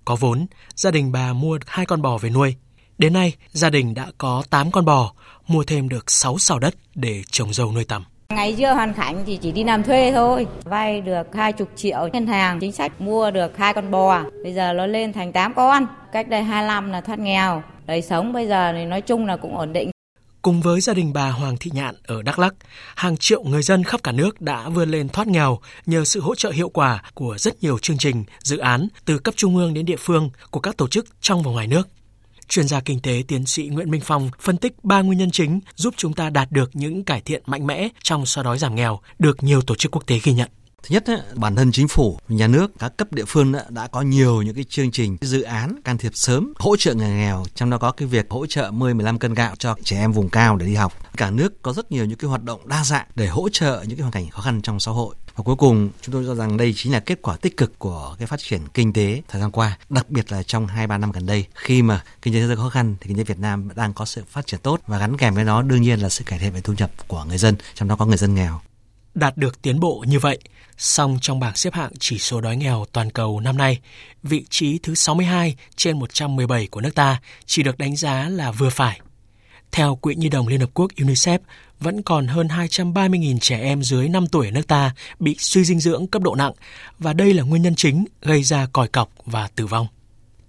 Có vốn, gia đình bà mua hai con bò về nuôi. Đến nay, gia đình đã có 8 con bò, mua thêm được 6 xào đất để trồng dâu nuôi tầm. Ngày chưa hoàn cảnh thì chỉ đi làm thuê thôi, vay được 20 triệu ngân hàng chính sách mua được hai con bò, bây giờ nó lên thành 8 con. Cách đây 25 là thoát nghèo, đời sống bây giờ thì nói chung là cũng ổn định. Cùng với gia đình bà Hoàng Thị Nhạn ở Đắk Lắk, hàng triệu người dân khắp cả nước đã vươn lên thoát nghèo nhờ sự hỗ trợ hiệu quả của rất nhiều chương trình, dự án từ cấp trung ương đến địa phương của các tổ chức trong và ngoài nước. Chuyên gia kinh tế tiến sĩ Nguyễn Minh Phong phân tích ba nguyên nhân chính giúp chúng ta đạt được những cải thiện mạnh mẽ trong xóa đói giảm nghèo được nhiều tổ chức quốc tế ghi nhận. Thứ nhất, bản thân chính phủ, nhà nước, các cấp địa phương đã có nhiều những cái chương trình, dự án can thiệp sớm, hỗ trợ người nghèo, trong đó có cái việc hỗ trợ 10-15 cân gạo cho trẻ em vùng cao để đi học. Cả nước có rất nhiều những cái hoạt động đa dạng để hỗ trợ những cái hoàn cảnh khó khăn trong xã hội. Và cuối cùng, chúng tôi cho rằng đây chính là kết quả tích cực của cái phát triển kinh tế thời gian qua, đặc biệt là trong 2-3 năm gần đây. Khi mà kinh tế thế giới khó khăn thì kinh tế Việt Nam đang có sự phát triển tốt và gắn kèm với nó đương nhiên là sự cải thiện về thu nhập của người dân, trong đó có người dân nghèo. Đạt được tiến bộ như vậy, song trong bảng xếp hạng chỉ số đói nghèo toàn cầu năm nay, vị trí thứ 62 trên 117 của nước ta chỉ được đánh giá là vừa phải. Theo Quỹ Nhi đồng Liên Hợp Quốc UNICEF, vẫn còn hơn 230.000 trẻ em dưới 5 tuổi ở nước ta bị suy dinh dưỡng cấp độ nặng và đây là nguyên nhân chính gây ra còi cọc và tử vong.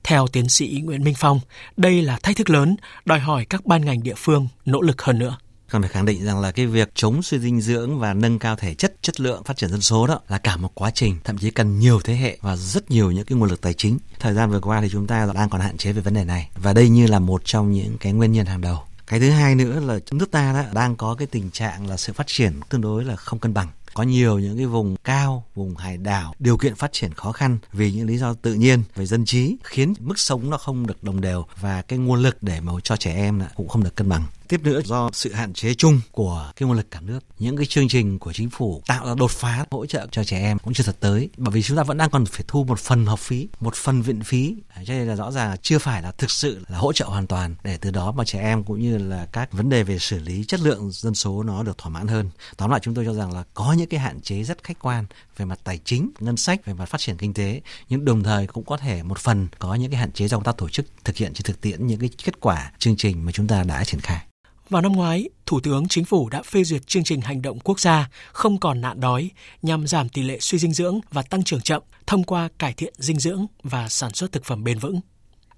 Theo tiến sĩ Nguyễn Minh Phong, đây là thách thức lớn, đòi hỏi các ban ngành địa phương nỗ lực hơn nữa còn phải khẳng định rằng là cái việc chống suy dinh dưỡng và nâng cao thể chất chất lượng phát triển dân số đó là cả một quá trình thậm chí cần nhiều thế hệ và rất nhiều những cái nguồn lực tài chính. Thời gian vừa qua thì chúng ta đang còn hạn chế về vấn đề này. Và đây như là một trong những cái nguyên nhân hàng đầu. Cái thứ hai nữa là nước ta đó đang có cái tình trạng là sự phát triển tương đối là không cân bằng. Có nhiều những cái vùng cao, vùng hải đảo, điều kiện phát triển khó khăn vì những lý do tự nhiên về dân trí khiến mức sống nó không được đồng đều và cái nguồn lực để mà cho trẻ em cũng không được cân bằng. Tiếp nữa do sự hạn chế chung của cái nguồn lực cả nước, những cái chương trình của chính phủ tạo ra đột phá hỗ trợ cho trẻ em cũng chưa thật tới bởi vì chúng ta vẫn đang còn phải thu một phần học phí, một phần viện phí. Cho nên là rõ ràng chưa phải là thực sự là hỗ trợ hoàn toàn để từ đó mà trẻ em cũng như là các vấn đề về xử lý chất lượng dân số nó được thỏa mãn hơn. Tóm lại chúng tôi cho rằng là có những cái hạn chế rất khách quan về mặt tài chính, ngân sách, về mặt phát triển kinh tế, nhưng đồng thời cũng có thể một phần có những cái hạn chế trong công tác tổ chức thực hiện trên thực tiễn những cái kết quả chương trình mà chúng ta đã triển khai. Vào năm ngoái, Thủ tướng Chính phủ đã phê duyệt chương trình hành động quốc gia không còn nạn đói nhằm giảm tỷ lệ suy dinh dưỡng và tăng trưởng chậm thông qua cải thiện dinh dưỡng và sản xuất thực phẩm bền vững.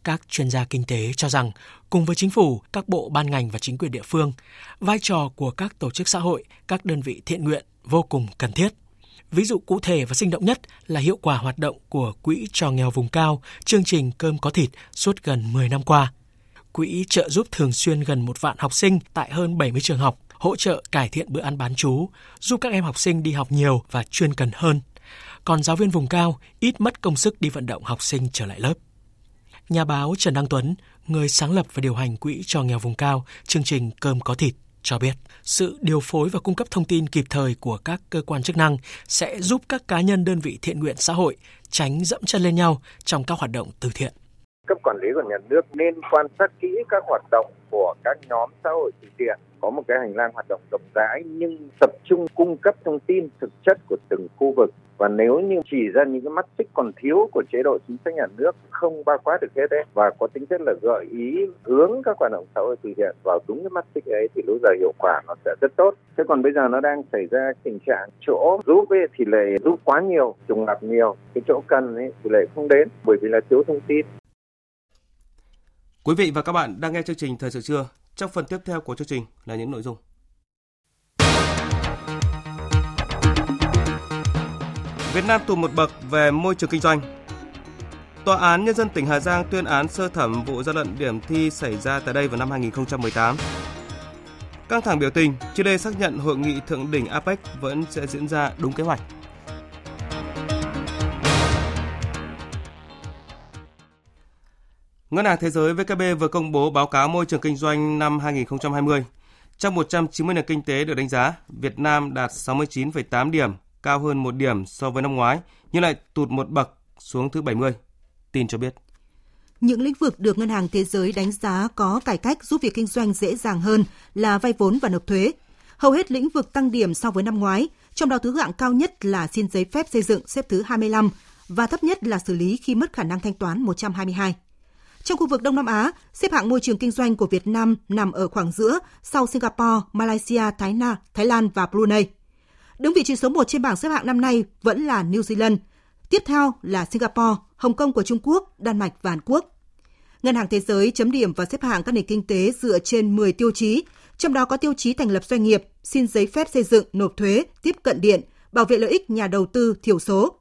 Các chuyên gia kinh tế cho rằng, cùng với chính phủ, các bộ ban ngành và chính quyền địa phương, vai trò của các tổ chức xã hội, các đơn vị thiện nguyện vô cùng cần thiết. Ví dụ cụ thể và sinh động nhất là hiệu quả hoạt động của Quỹ cho nghèo vùng cao, chương trình cơm có thịt suốt gần 10 năm qua. Quỹ trợ giúp thường xuyên gần một vạn học sinh tại hơn 70 trường học, hỗ trợ cải thiện bữa ăn bán chú, giúp các em học sinh đi học nhiều và chuyên cần hơn. Còn giáo viên vùng cao ít mất công sức đi vận động học sinh trở lại lớp. Nhà báo Trần Đăng Tuấn, người sáng lập và điều hành quỹ cho nghèo vùng cao, chương trình Cơm có thịt, cho biết sự điều phối và cung cấp thông tin kịp thời của các cơ quan chức năng sẽ giúp các cá nhân đơn vị thiện nguyện xã hội tránh dẫm chân lên nhau trong các hoạt động từ thiện. Cấp quản lý của nhà nước nên quan sát kỹ các hoạt động của các nhóm xã hội từ thiện. Có một cái hành lang hoạt động rộng rãi, nhưng tập trung cung cấp thông tin thực chất của từng khu vực. Và nếu như chỉ ra những cái mắt xích còn thiếu của chế độ chính sách nhà nước, không bao quát được hết đấy. Và có tính chất là gợi ý, hướng các hoạt động xã hội từ thiện vào đúng cái mắt xích ấy thì lúc giờ hiệu quả nó sẽ rất tốt. Thế còn bây giờ nó đang xảy ra tình trạng chỗ giúp ấy thì lại giúp quá nhiều, trùng lặp nhiều. Cái chỗ cần ấy thì lại không đến, bởi vì là thiếu thông tin. Quý vị và các bạn đang nghe chương trình Thời sự trưa. Trong phần tiếp theo của chương trình là những nội dung. Việt Nam tụt một bậc về môi trường kinh doanh. Tòa án Nhân dân tỉnh Hà Giang tuyên án sơ thẩm vụ gian lận điểm thi xảy ra tại đây vào năm 2018. Căng thẳng biểu tình, Chile xác nhận hội nghị thượng đỉnh APEC vẫn sẽ diễn ra đúng kế hoạch. Ngân hàng Thế giới WKB vừa công bố báo cáo môi trường kinh doanh năm 2020. Trong 190 nền kinh tế được đánh giá, Việt Nam đạt 69,8 điểm, cao hơn một điểm so với năm ngoái, nhưng lại tụt một bậc xuống thứ 70. Tin cho biết. Những lĩnh vực được Ngân hàng Thế giới đánh giá có cải cách giúp việc kinh doanh dễ dàng hơn là vay vốn và nộp thuế. Hầu hết lĩnh vực tăng điểm so với năm ngoái, trong đó thứ hạng cao nhất là xin giấy phép xây dựng xếp thứ 25 và thấp nhất là xử lý khi mất khả năng thanh toán 122. Trong khu vực Đông Nam Á, xếp hạng môi trường kinh doanh của Việt Nam nằm ở khoảng giữa sau Singapore, Malaysia, Thái, Na, Thái Lan và Brunei. Đứng vị trí số 1 trên bảng xếp hạng năm nay vẫn là New Zealand. Tiếp theo là Singapore, Hồng Kông của Trung Quốc, Đan Mạch và Hàn Quốc. Ngân hàng Thế giới chấm điểm và xếp hạng các nền kinh tế dựa trên 10 tiêu chí, trong đó có tiêu chí thành lập doanh nghiệp, xin giấy phép xây dựng, nộp thuế, tiếp cận điện, bảo vệ lợi ích nhà đầu tư thiểu số,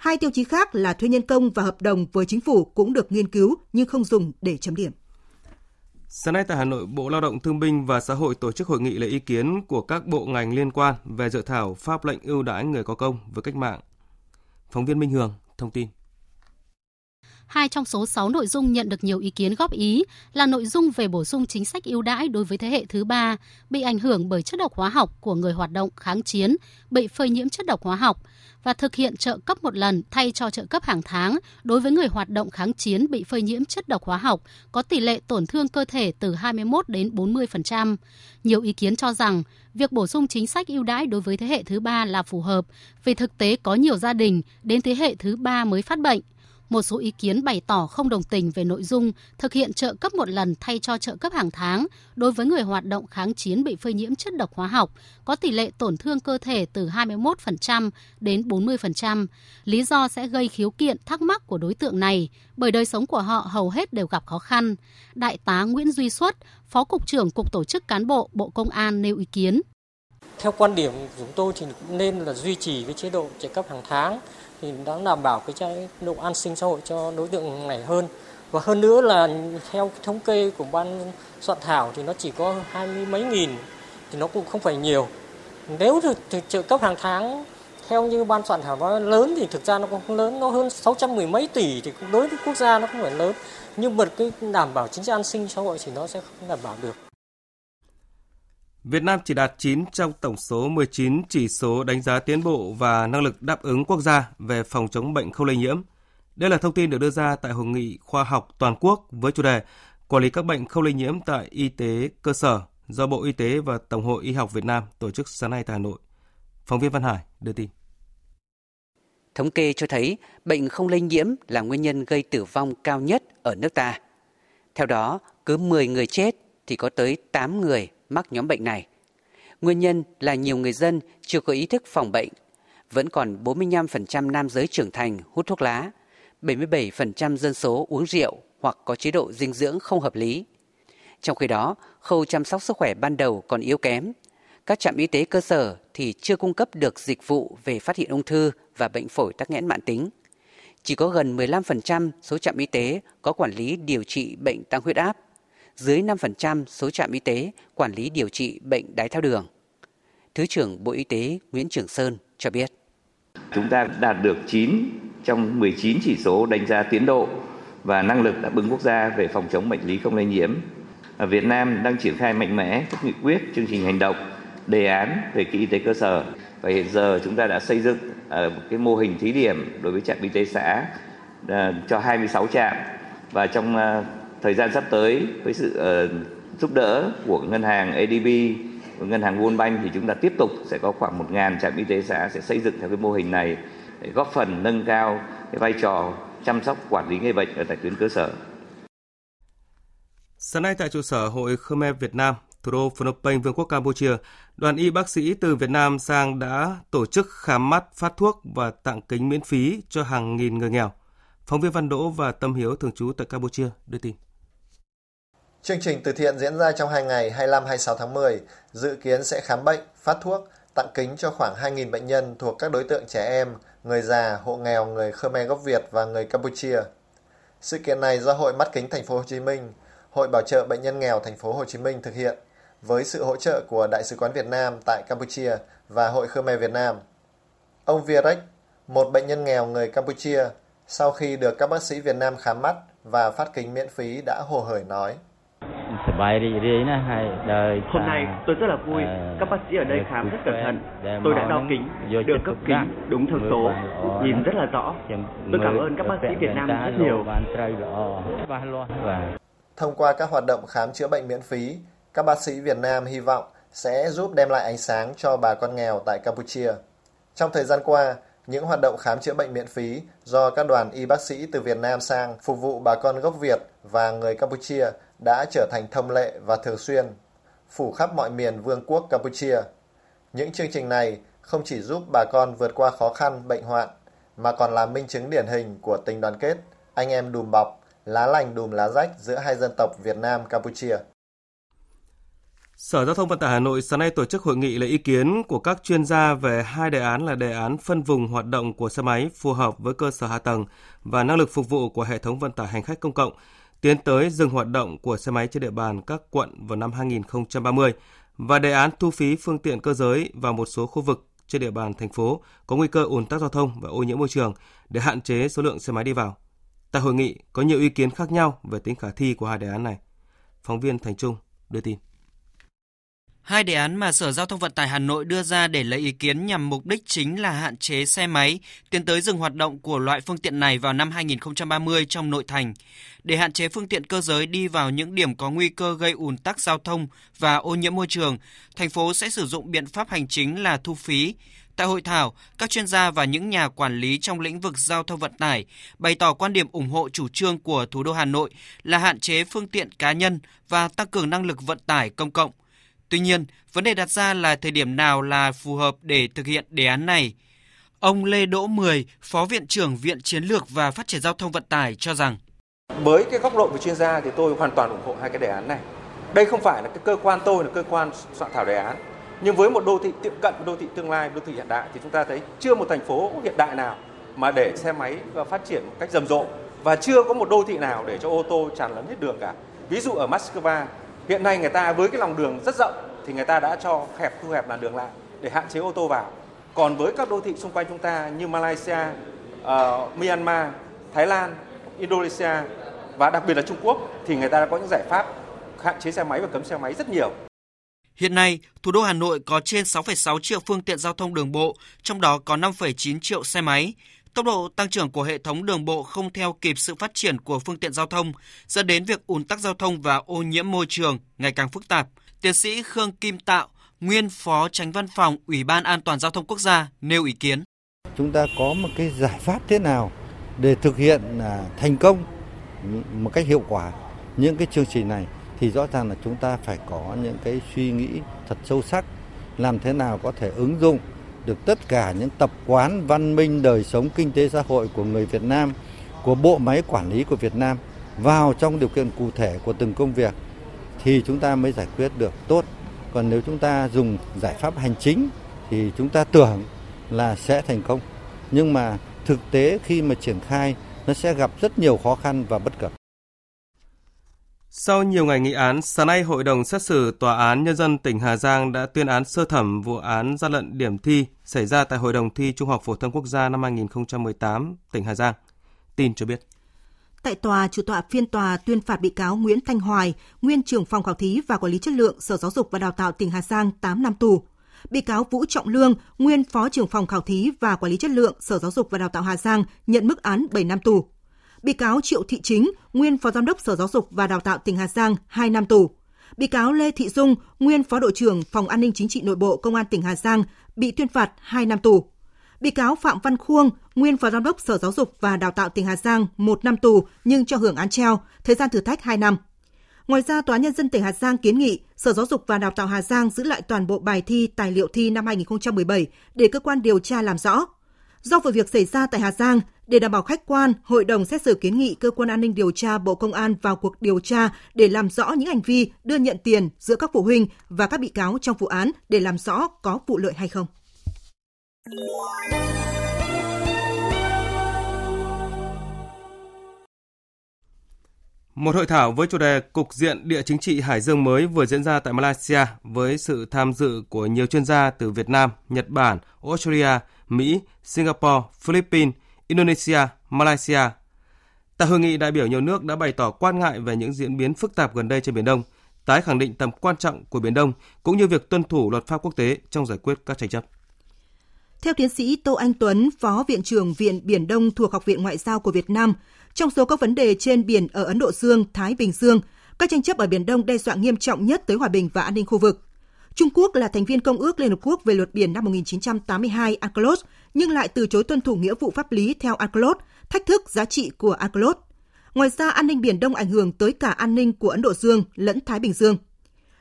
Hai tiêu chí khác là thuê nhân công và hợp đồng với chính phủ cũng được nghiên cứu nhưng không dùng để chấm điểm. Sáng nay tại Hà Nội, Bộ Lao động Thương binh và Xã hội tổ chức hội nghị lấy ý kiến của các bộ ngành liên quan về dự thảo pháp lệnh ưu đãi người có công với cách mạng. Phóng viên Minh Hường thông tin. Hai trong số 6 nội dung nhận được nhiều ý kiến góp ý là nội dung về bổ sung chính sách ưu đãi đối với thế hệ thứ ba bị ảnh hưởng bởi chất độc hóa học của người hoạt động kháng chiến, bị phơi nhiễm chất độc hóa học và thực hiện trợ cấp một lần thay cho trợ cấp hàng tháng đối với người hoạt động kháng chiến bị phơi nhiễm chất độc hóa học, có tỷ lệ tổn thương cơ thể từ 21 đến 40%. Nhiều ý kiến cho rằng, việc bổ sung chính sách ưu đãi đối với thế hệ thứ ba là phù hợp, vì thực tế có nhiều gia đình đến thế hệ thứ ba mới phát bệnh một số ý kiến bày tỏ không đồng tình về nội dung thực hiện trợ cấp một lần thay cho trợ cấp hàng tháng đối với người hoạt động kháng chiến bị phơi nhiễm chất độc hóa học, có tỷ lệ tổn thương cơ thể từ 21% đến 40%. Lý do sẽ gây khiếu kiện thắc mắc của đối tượng này, bởi đời sống của họ hầu hết đều gặp khó khăn. Đại tá Nguyễn Duy Xuất, Phó Cục trưởng Cục Tổ chức Cán bộ Bộ Công an nêu ý kiến. Theo quan điểm của chúng tôi thì nên là duy trì cái chế độ trợ cấp hàng tháng thì đã đảm bảo cái chế độ an sinh xã hội cho đối tượng này hơn. Và hơn nữa là theo thống kê của ban soạn thảo thì nó chỉ có hai mươi mấy nghìn, thì nó cũng không phải nhiều. Nếu thực trợ cấp hàng tháng, theo như ban soạn thảo nói lớn thì thực ra nó cũng không lớn, nó hơn 600 mười mấy tỷ thì đối với quốc gia nó không phải lớn. Nhưng mà cái đảm bảo chính sách an sinh xã hội thì nó sẽ không đảm bảo được. Việt Nam chỉ đạt 9 trong tổng số 19 chỉ số đánh giá tiến bộ và năng lực đáp ứng quốc gia về phòng chống bệnh không lây nhiễm. Đây là thông tin được đưa ra tại hội nghị khoa học toàn quốc với chủ đề Quản lý các bệnh không lây nhiễm tại y tế cơ sở do Bộ Y tế và Tổng hội Y học Việt Nam tổ chức sáng nay tại Hà Nội. Phóng viên Văn Hải đưa tin. Thống kê cho thấy bệnh không lây nhiễm là nguyên nhân gây tử vong cao nhất ở nước ta. Theo đó, cứ 10 người chết thì có tới 8 người mắc nhóm bệnh này. Nguyên nhân là nhiều người dân chưa có ý thức phòng bệnh. Vẫn còn 45% nam giới trưởng thành hút thuốc lá, 77% dân số uống rượu hoặc có chế độ dinh dưỡng không hợp lý. Trong khi đó, khâu chăm sóc sức khỏe ban đầu còn yếu kém. Các trạm y tế cơ sở thì chưa cung cấp được dịch vụ về phát hiện ung thư và bệnh phổi tắc nghẽn mãn tính. Chỉ có gần 15% số trạm y tế có quản lý điều trị bệnh tăng huyết áp, dưới 5% số trạm y tế quản lý điều trị bệnh đái tháo đường. Thứ trưởng Bộ Y tế Nguyễn Trường Sơn cho biết. Chúng ta đạt được 9 trong 19 chỉ số đánh giá tiến độ và năng lực đáp ứng quốc gia về phòng chống bệnh lý không lây nhiễm. Ở Việt Nam đang triển khai mạnh mẽ các nghị quyết, chương trình hành động, đề án về y tế cơ sở và hiện giờ chúng ta đã xây dựng uh, cái mô hình thí điểm đối với trạm y tế xã à, cho 26 trạm và trong à, thời gian sắp tới với sự uh, giúp đỡ của ngân hàng ADB của ngân hàng World Bank thì chúng ta tiếp tục sẽ có khoảng 1.000 trạm y tế xã sẽ xây dựng theo cái mô hình này để góp phần nâng cao cái vai trò chăm sóc quản lý người bệnh ở tại tuyến cơ sở. Sáng nay tại trụ sở Hội Khmer Việt Nam, thủ đô Phnom Penh, Vương quốc Campuchia, đoàn y bác sĩ từ Việt Nam sang đã tổ chức khám mắt, phát thuốc và tặng kính miễn phí cho hàng nghìn người nghèo. Phóng viên Văn Đỗ và Tâm Hiếu thường trú tại Campuchia đưa tin. Chương trình từ thiện diễn ra trong 2 ngày 25-26 tháng 10, dự kiến sẽ khám bệnh, phát thuốc, tặng kính cho khoảng 2.000 bệnh nhân thuộc các đối tượng trẻ em, người già, hộ nghèo, người Khmer gốc Việt và người Campuchia. Sự kiện này do Hội Mắt kính Thành phố Hồ Chí Minh, Hội Bảo trợ bệnh nhân nghèo Thành phố Hồ Chí Minh thực hiện với sự hỗ trợ của Đại sứ quán Việt Nam tại Campuchia và Hội Khmer Việt Nam. Ông Virek, một bệnh nhân nghèo người Campuchia, sau khi được các bác sĩ Việt Nam khám mắt và phát kính miễn phí đã hồ hởi nói. Hôm nay tôi rất là vui, các bác sĩ ở đây khám rất cẩn thận. Tôi đã đo kính, được cấp kính đúng thông số, nhìn rất là rõ. Tôi cảm ơn các bác sĩ Việt Nam rất nhiều. Thông qua các hoạt động khám chữa bệnh miễn phí, các bác sĩ Việt Nam hy vọng sẽ giúp đem lại ánh sáng cho bà con nghèo tại Campuchia. Trong thời gian qua, những hoạt động khám chữa bệnh miễn phí do các đoàn y bác sĩ từ Việt Nam sang phục vụ bà con gốc Việt và người Campuchia đã trở thành thông lệ và thường xuyên, phủ khắp mọi miền vương quốc Campuchia. Những chương trình này không chỉ giúp bà con vượt qua khó khăn, bệnh hoạn, mà còn là minh chứng điển hình của tình đoàn kết, anh em đùm bọc, lá lành đùm lá rách giữa hai dân tộc Việt Nam Campuchia. Sở Giao thông Vận tải Hà Nội sáng nay tổ chức hội nghị lấy ý kiến của các chuyên gia về hai đề án là đề án phân vùng hoạt động của xe máy phù hợp với cơ sở hạ tầng và năng lực phục vụ của hệ thống vận tải hành khách công cộng, tiến tới dừng hoạt động của xe máy trên địa bàn các quận vào năm 2030 và đề án thu phí phương tiện cơ giới vào một số khu vực trên địa bàn thành phố có nguy cơ ùn tắc giao thông và ô nhiễm môi trường để hạn chế số lượng xe máy đi vào. Tại hội nghị, có nhiều ý kiến khác nhau về tính khả thi của hai đề án này. Phóng viên Thành Trung đưa tin. Hai đề án mà Sở Giao thông Vận tải Hà Nội đưa ra để lấy ý kiến nhằm mục đích chính là hạn chế xe máy, tiến tới dừng hoạt động của loại phương tiện này vào năm 2030 trong nội thành. Để hạn chế phương tiện cơ giới đi vào những điểm có nguy cơ gây ùn tắc giao thông và ô nhiễm môi trường, thành phố sẽ sử dụng biện pháp hành chính là thu phí. Tại hội thảo, các chuyên gia và những nhà quản lý trong lĩnh vực giao thông vận tải bày tỏ quan điểm ủng hộ chủ trương của thủ đô Hà Nội là hạn chế phương tiện cá nhân và tăng cường năng lực vận tải công cộng. Tuy nhiên, vấn đề đặt ra là thời điểm nào là phù hợp để thực hiện đề án này. Ông Lê Đỗ Mười, Phó Viện trưởng Viện Chiến lược và Phát triển Giao thông Vận tải cho rằng Với cái góc độ của chuyên gia thì tôi hoàn toàn ủng hộ hai cái đề án này. Đây không phải là cái cơ quan tôi là cơ quan soạn thảo đề án. Nhưng với một đô thị tiệm cận đô thị tương lai, đô thị hiện đại thì chúng ta thấy chưa một thành phố hiện đại nào mà để xe máy và phát triển một cách rầm rộ và chưa có một đô thị nào để cho ô tô tràn lấn hết đường cả. Ví dụ ở Moscow Hiện nay người ta với cái lòng đường rất rộng thì người ta đã cho hẹp thu hẹp làn đường lại để hạn chế ô tô vào. Còn với các đô thị xung quanh chúng ta như Malaysia, uh, Myanmar, Thái Lan, Indonesia và đặc biệt là Trung Quốc thì người ta đã có những giải pháp hạn chế xe máy và cấm xe máy rất nhiều. Hiện nay, thủ đô Hà Nội có trên 6,6 triệu phương tiện giao thông đường bộ, trong đó có 5,9 triệu xe máy. Tốc độ tăng trưởng của hệ thống đường bộ không theo kịp sự phát triển của phương tiện giao thông, dẫn đến việc ùn tắc giao thông và ô nhiễm môi trường ngày càng phức tạp. Tiến sĩ Khương Kim Tạo, nguyên Phó Tránh Văn phòng Ủy ban An toàn Giao thông Quốc gia nêu ý kiến. Chúng ta có một cái giải pháp thế nào để thực hiện là thành công một cách hiệu quả những cái chương trình này thì rõ ràng là chúng ta phải có những cái suy nghĩ thật sâu sắc làm thế nào có thể ứng dụng được tất cả những tập quán văn minh đời sống kinh tế xã hội của người Việt Nam, của bộ máy quản lý của Việt Nam vào trong điều kiện cụ thể của từng công việc thì chúng ta mới giải quyết được tốt. Còn nếu chúng ta dùng giải pháp hành chính thì chúng ta tưởng là sẽ thành công. Nhưng mà thực tế khi mà triển khai, nó sẽ gặp rất nhiều khó khăn và bất cập sau nhiều ngày nghị án, sáng nay Hội đồng xét xử Tòa án Nhân dân tỉnh Hà Giang đã tuyên án sơ thẩm vụ án gian lận điểm thi xảy ra tại Hội đồng thi Trung học Phổ thông Quốc gia năm 2018, tỉnh Hà Giang. Tin cho biết. Tại tòa, chủ tọa phiên tòa tuyên phạt bị cáo Nguyễn Thanh Hoài, nguyên trưởng phòng khảo thí và quản lý chất lượng Sở Giáo dục và Đào tạo tỉnh Hà Giang 8 năm tù. Bị cáo Vũ Trọng Lương, nguyên phó trưởng phòng khảo thí và quản lý chất lượng Sở Giáo dục và Đào tạo Hà Giang nhận mức án 7 năm tù. Bị cáo Triệu Thị Chính, nguyên Phó Giám đốc Sở Giáo dục và Đào tạo tỉnh Hà Giang 2 năm tù. Bị cáo Lê Thị Dung, nguyên Phó đội trưởng Phòng An ninh Chính trị Nội bộ Công an tỉnh Hà Giang bị tuyên phạt 2 năm tù. Bị cáo Phạm Văn Khuông, nguyên Phó Giám đốc Sở Giáo dục và Đào tạo tỉnh Hà Giang 1 năm tù nhưng cho hưởng án treo, thời gian thử thách 2 năm. Ngoài ra, Tòa Nhân dân tỉnh Hà Giang kiến nghị Sở Giáo dục và Đào tạo Hà Giang giữ lại toàn bộ bài thi, tài liệu thi năm 2017 để cơ quan điều tra làm rõ. Do vụ việc xảy ra tại Hà Giang, để đảm bảo khách quan, Hội đồng xét xử kiến nghị Cơ quan An ninh điều tra Bộ Công an vào cuộc điều tra để làm rõ những hành vi đưa nhận tiền giữa các phụ huynh và các bị cáo trong vụ án để làm rõ có vụ lợi hay không. Một hội thảo với chủ đề Cục diện địa chính trị Hải Dương mới vừa diễn ra tại Malaysia với sự tham dự của nhiều chuyên gia từ Việt Nam, Nhật Bản, Australia, Mỹ, Singapore, Philippines, Indonesia, Malaysia. Tại hội nghị, đại biểu nhiều nước đã bày tỏ quan ngại về những diễn biến phức tạp gần đây trên Biển Đông, tái khẳng định tầm quan trọng của Biển Đông cũng như việc tuân thủ luật pháp quốc tế trong giải quyết các tranh chấp. Theo tiến sĩ Tô Anh Tuấn, Phó Viện trưởng Viện Biển Đông thuộc Học viện Ngoại giao của Việt Nam, trong số các vấn đề trên biển ở Ấn Độ Dương, Thái Bình Dương, các tranh chấp ở Biển Đông đe dọa nghiêm trọng nhất tới hòa bình và an ninh khu vực. Trung Quốc là thành viên Công ước Liên Hợp Quốc về luật biển năm 1982 UNCLOS, nhưng lại từ chối tuân thủ nghĩa vụ pháp lý theo UNCLOS, thách thức giá trị của UNCLOS. Ngoài ra, an ninh Biển Đông ảnh hưởng tới cả an ninh của Ấn Độ Dương lẫn Thái Bình Dương.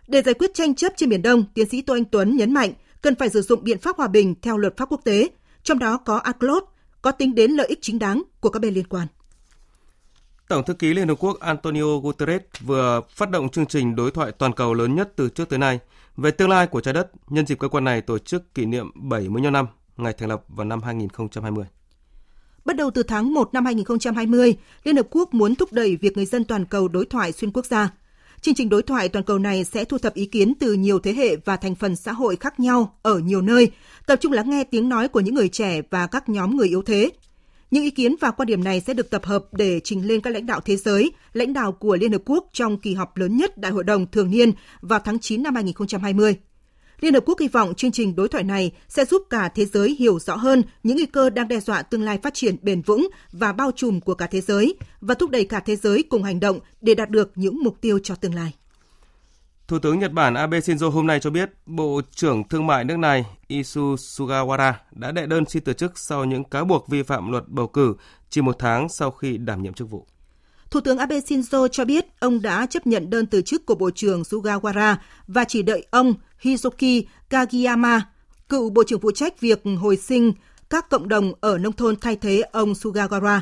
Để giải quyết tranh chấp trên Biển Đông, tiến sĩ Tô Anh Tuấn nhấn mạnh cần phải sử dụng biện pháp hòa bình theo luật pháp quốc tế, trong đó có UNCLOS, có tính đến lợi ích chính đáng của các bên liên quan. Tổng thư ký Liên Hợp Quốc Antonio Guterres vừa phát động chương trình đối thoại toàn cầu lớn nhất từ trước tới nay về tương lai của trái đất nhân dịp cơ quan này tổ chức kỷ niệm 70 năm ngày thành lập vào năm 2020. Bắt đầu từ tháng 1 năm 2020, Liên Hợp Quốc muốn thúc đẩy việc người dân toàn cầu đối thoại xuyên quốc gia. Chương trình đối thoại toàn cầu này sẽ thu thập ý kiến từ nhiều thế hệ và thành phần xã hội khác nhau ở nhiều nơi, tập trung lắng nghe tiếng nói của những người trẻ và các nhóm người yếu thế, những ý kiến và quan điểm này sẽ được tập hợp để trình lên các lãnh đạo thế giới, lãnh đạo của Liên Hợp Quốc trong kỳ họp lớn nhất Đại hội đồng thường niên vào tháng 9 năm 2020. Liên Hợp Quốc hy vọng chương trình đối thoại này sẽ giúp cả thế giới hiểu rõ hơn những nguy cơ đang đe dọa tương lai phát triển bền vững và bao trùm của cả thế giới và thúc đẩy cả thế giới cùng hành động để đạt được những mục tiêu cho tương lai. Thủ tướng Nhật Bản Abe Shinzo hôm nay cho biết, Bộ trưởng Thương mại nước này Isu Sugawara đã đệ đơn xin từ chức sau những cáo buộc vi phạm luật bầu cử chỉ một tháng sau khi đảm nhiệm chức vụ. Thủ tướng Abe Shinzo cho biết ông đã chấp nhận đơn từ chức của Bộ trưởng Sugawara và chỉ đợi ông Hizoki Kagiyama, cựu Bộ trưởng phụ trách việc hồi sinh các cộng đồng ở nông thôn thay thế ông Sugawara.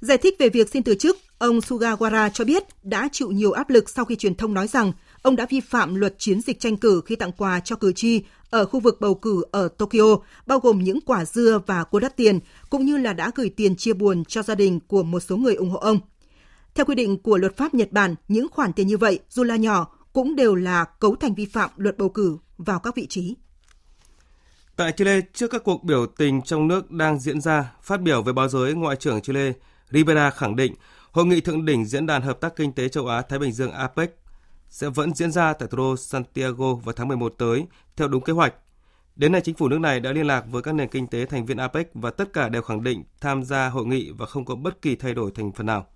Giải thích về việc xin từ chức, ông Sugawara cho biết đã chịu nhiều áp lực sau khi truyền thông nói rằng ông đã vi phạm luật chiến dịch tranh cử khi tặng quà cho cử tri ở khu vực bầu cử ở Tokyo, bao gồm những quả dưa và cua đắt tiền, cũng như là đã gửi tiền chia buồn cho gia đình của một số người ủng hộ ông. Theo quy định của luật pháp Nhật Bản, những khoản tiền như vậy, dù là nhỏ, cũng đều là cấu thành vi phạm luật bầu cử vào các vị trí. Tại Chile, trước các cuộc biểu tình trong nước đang diễn ra, phát biểu với báo giới, Ngoại trưởng Chile Rivera khẳng định Hội nghị thượng đỉnh Diễn đàn Hợp tác Kinh tế Châu Á-Thái Bình Dương APEC sẽ vẫn diễn ra tại thủ đô Santiago vào tháng 11 tới theo đúng kế hoạch. Đến nay, chính phủ nước này đã liên lạc với các nền kinh tế thành viên APEC và tất cả đều khẳng định tham gia hội nghị và không có bất kỳ thay đổi thành phần nào.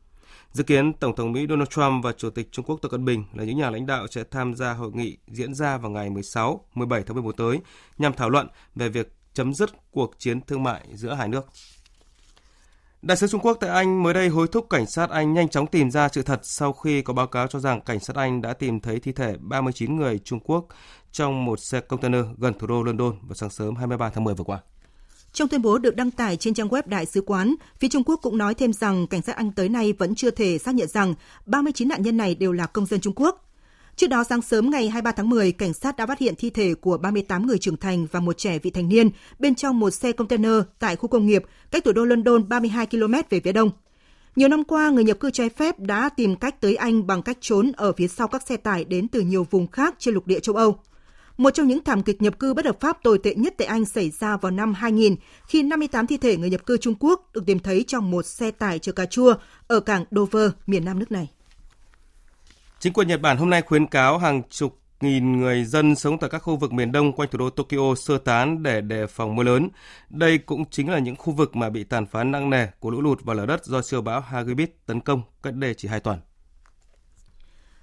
Dự kiến Tổng thống Mỹ Donald Trump và Chủ tịch Trung Quốc Tập Cận Bình là những nhà lãnh đạo sẽ tham gia hội nghị diễn ra vào ngày 16, 17 tháng 11 tới nhằm thảo luận về việc chấm dứt cuộc chiến thương mại giữa hai nước. Đại sứ Trung Quốc tại Anh mới đây hối thúc cảnh sát Anh nhanh chóng tìm ra sự thật sau khi có báo cáo cho rằng cảnh sát Anh đã tìm thấy thi thể 39 người Trung Quốc trong một xe container gần thủ đô London vào sáng sớm 23 tháng 10 vừa qua. Trong tuyên bố được đăng tải trên trang web Đại sứ quán, phía Trung Quốc cũng nói thêm rằng cảnh sát Anh tới nay vẫn chưa thể xác nhận rằng 39 nạn nhân này đều là công dân Trung Quốc. Trước đó sáng sớm ngày 23 tháng 10, cảnh sát đã phát hiện thi thể của 38 người trưởng thành và một trẻ vị thành niên bên trong một xe container tại khu công nghiệp cách thủ đô London 32 km về phía đông. Nhiều năm qua, người nhập cư trái phép đã tìm cách tới Anh bằng cách trốn ở phía sau các xe tải đến từ nhiều vùng khác trên lục địa châu Âu. Một trong những thảm kịch nhập cư bất hợp pháp tồi tệ nhất tại Anh xảy ra vào năm 2000 khi 58 thi thể người nhập cư Trung Quốc được tìm thấy trong một xe tải chở cà chua ở cảng Dover, miền nam nước này. Chính quyền Nhật Bản hôm nay khuyến cáo hàng chục nghìn người dân sống tại các khu vực miền đông quanh thủ đô Tokyo sơ tán để đề phòng mưa lớn. Đây cũng chính là những khu vực mà bị tàn phá nặng nề của lũ lụt và lở đất do siêu bão Hagibis tấn công cách đây chỉ hai tuần.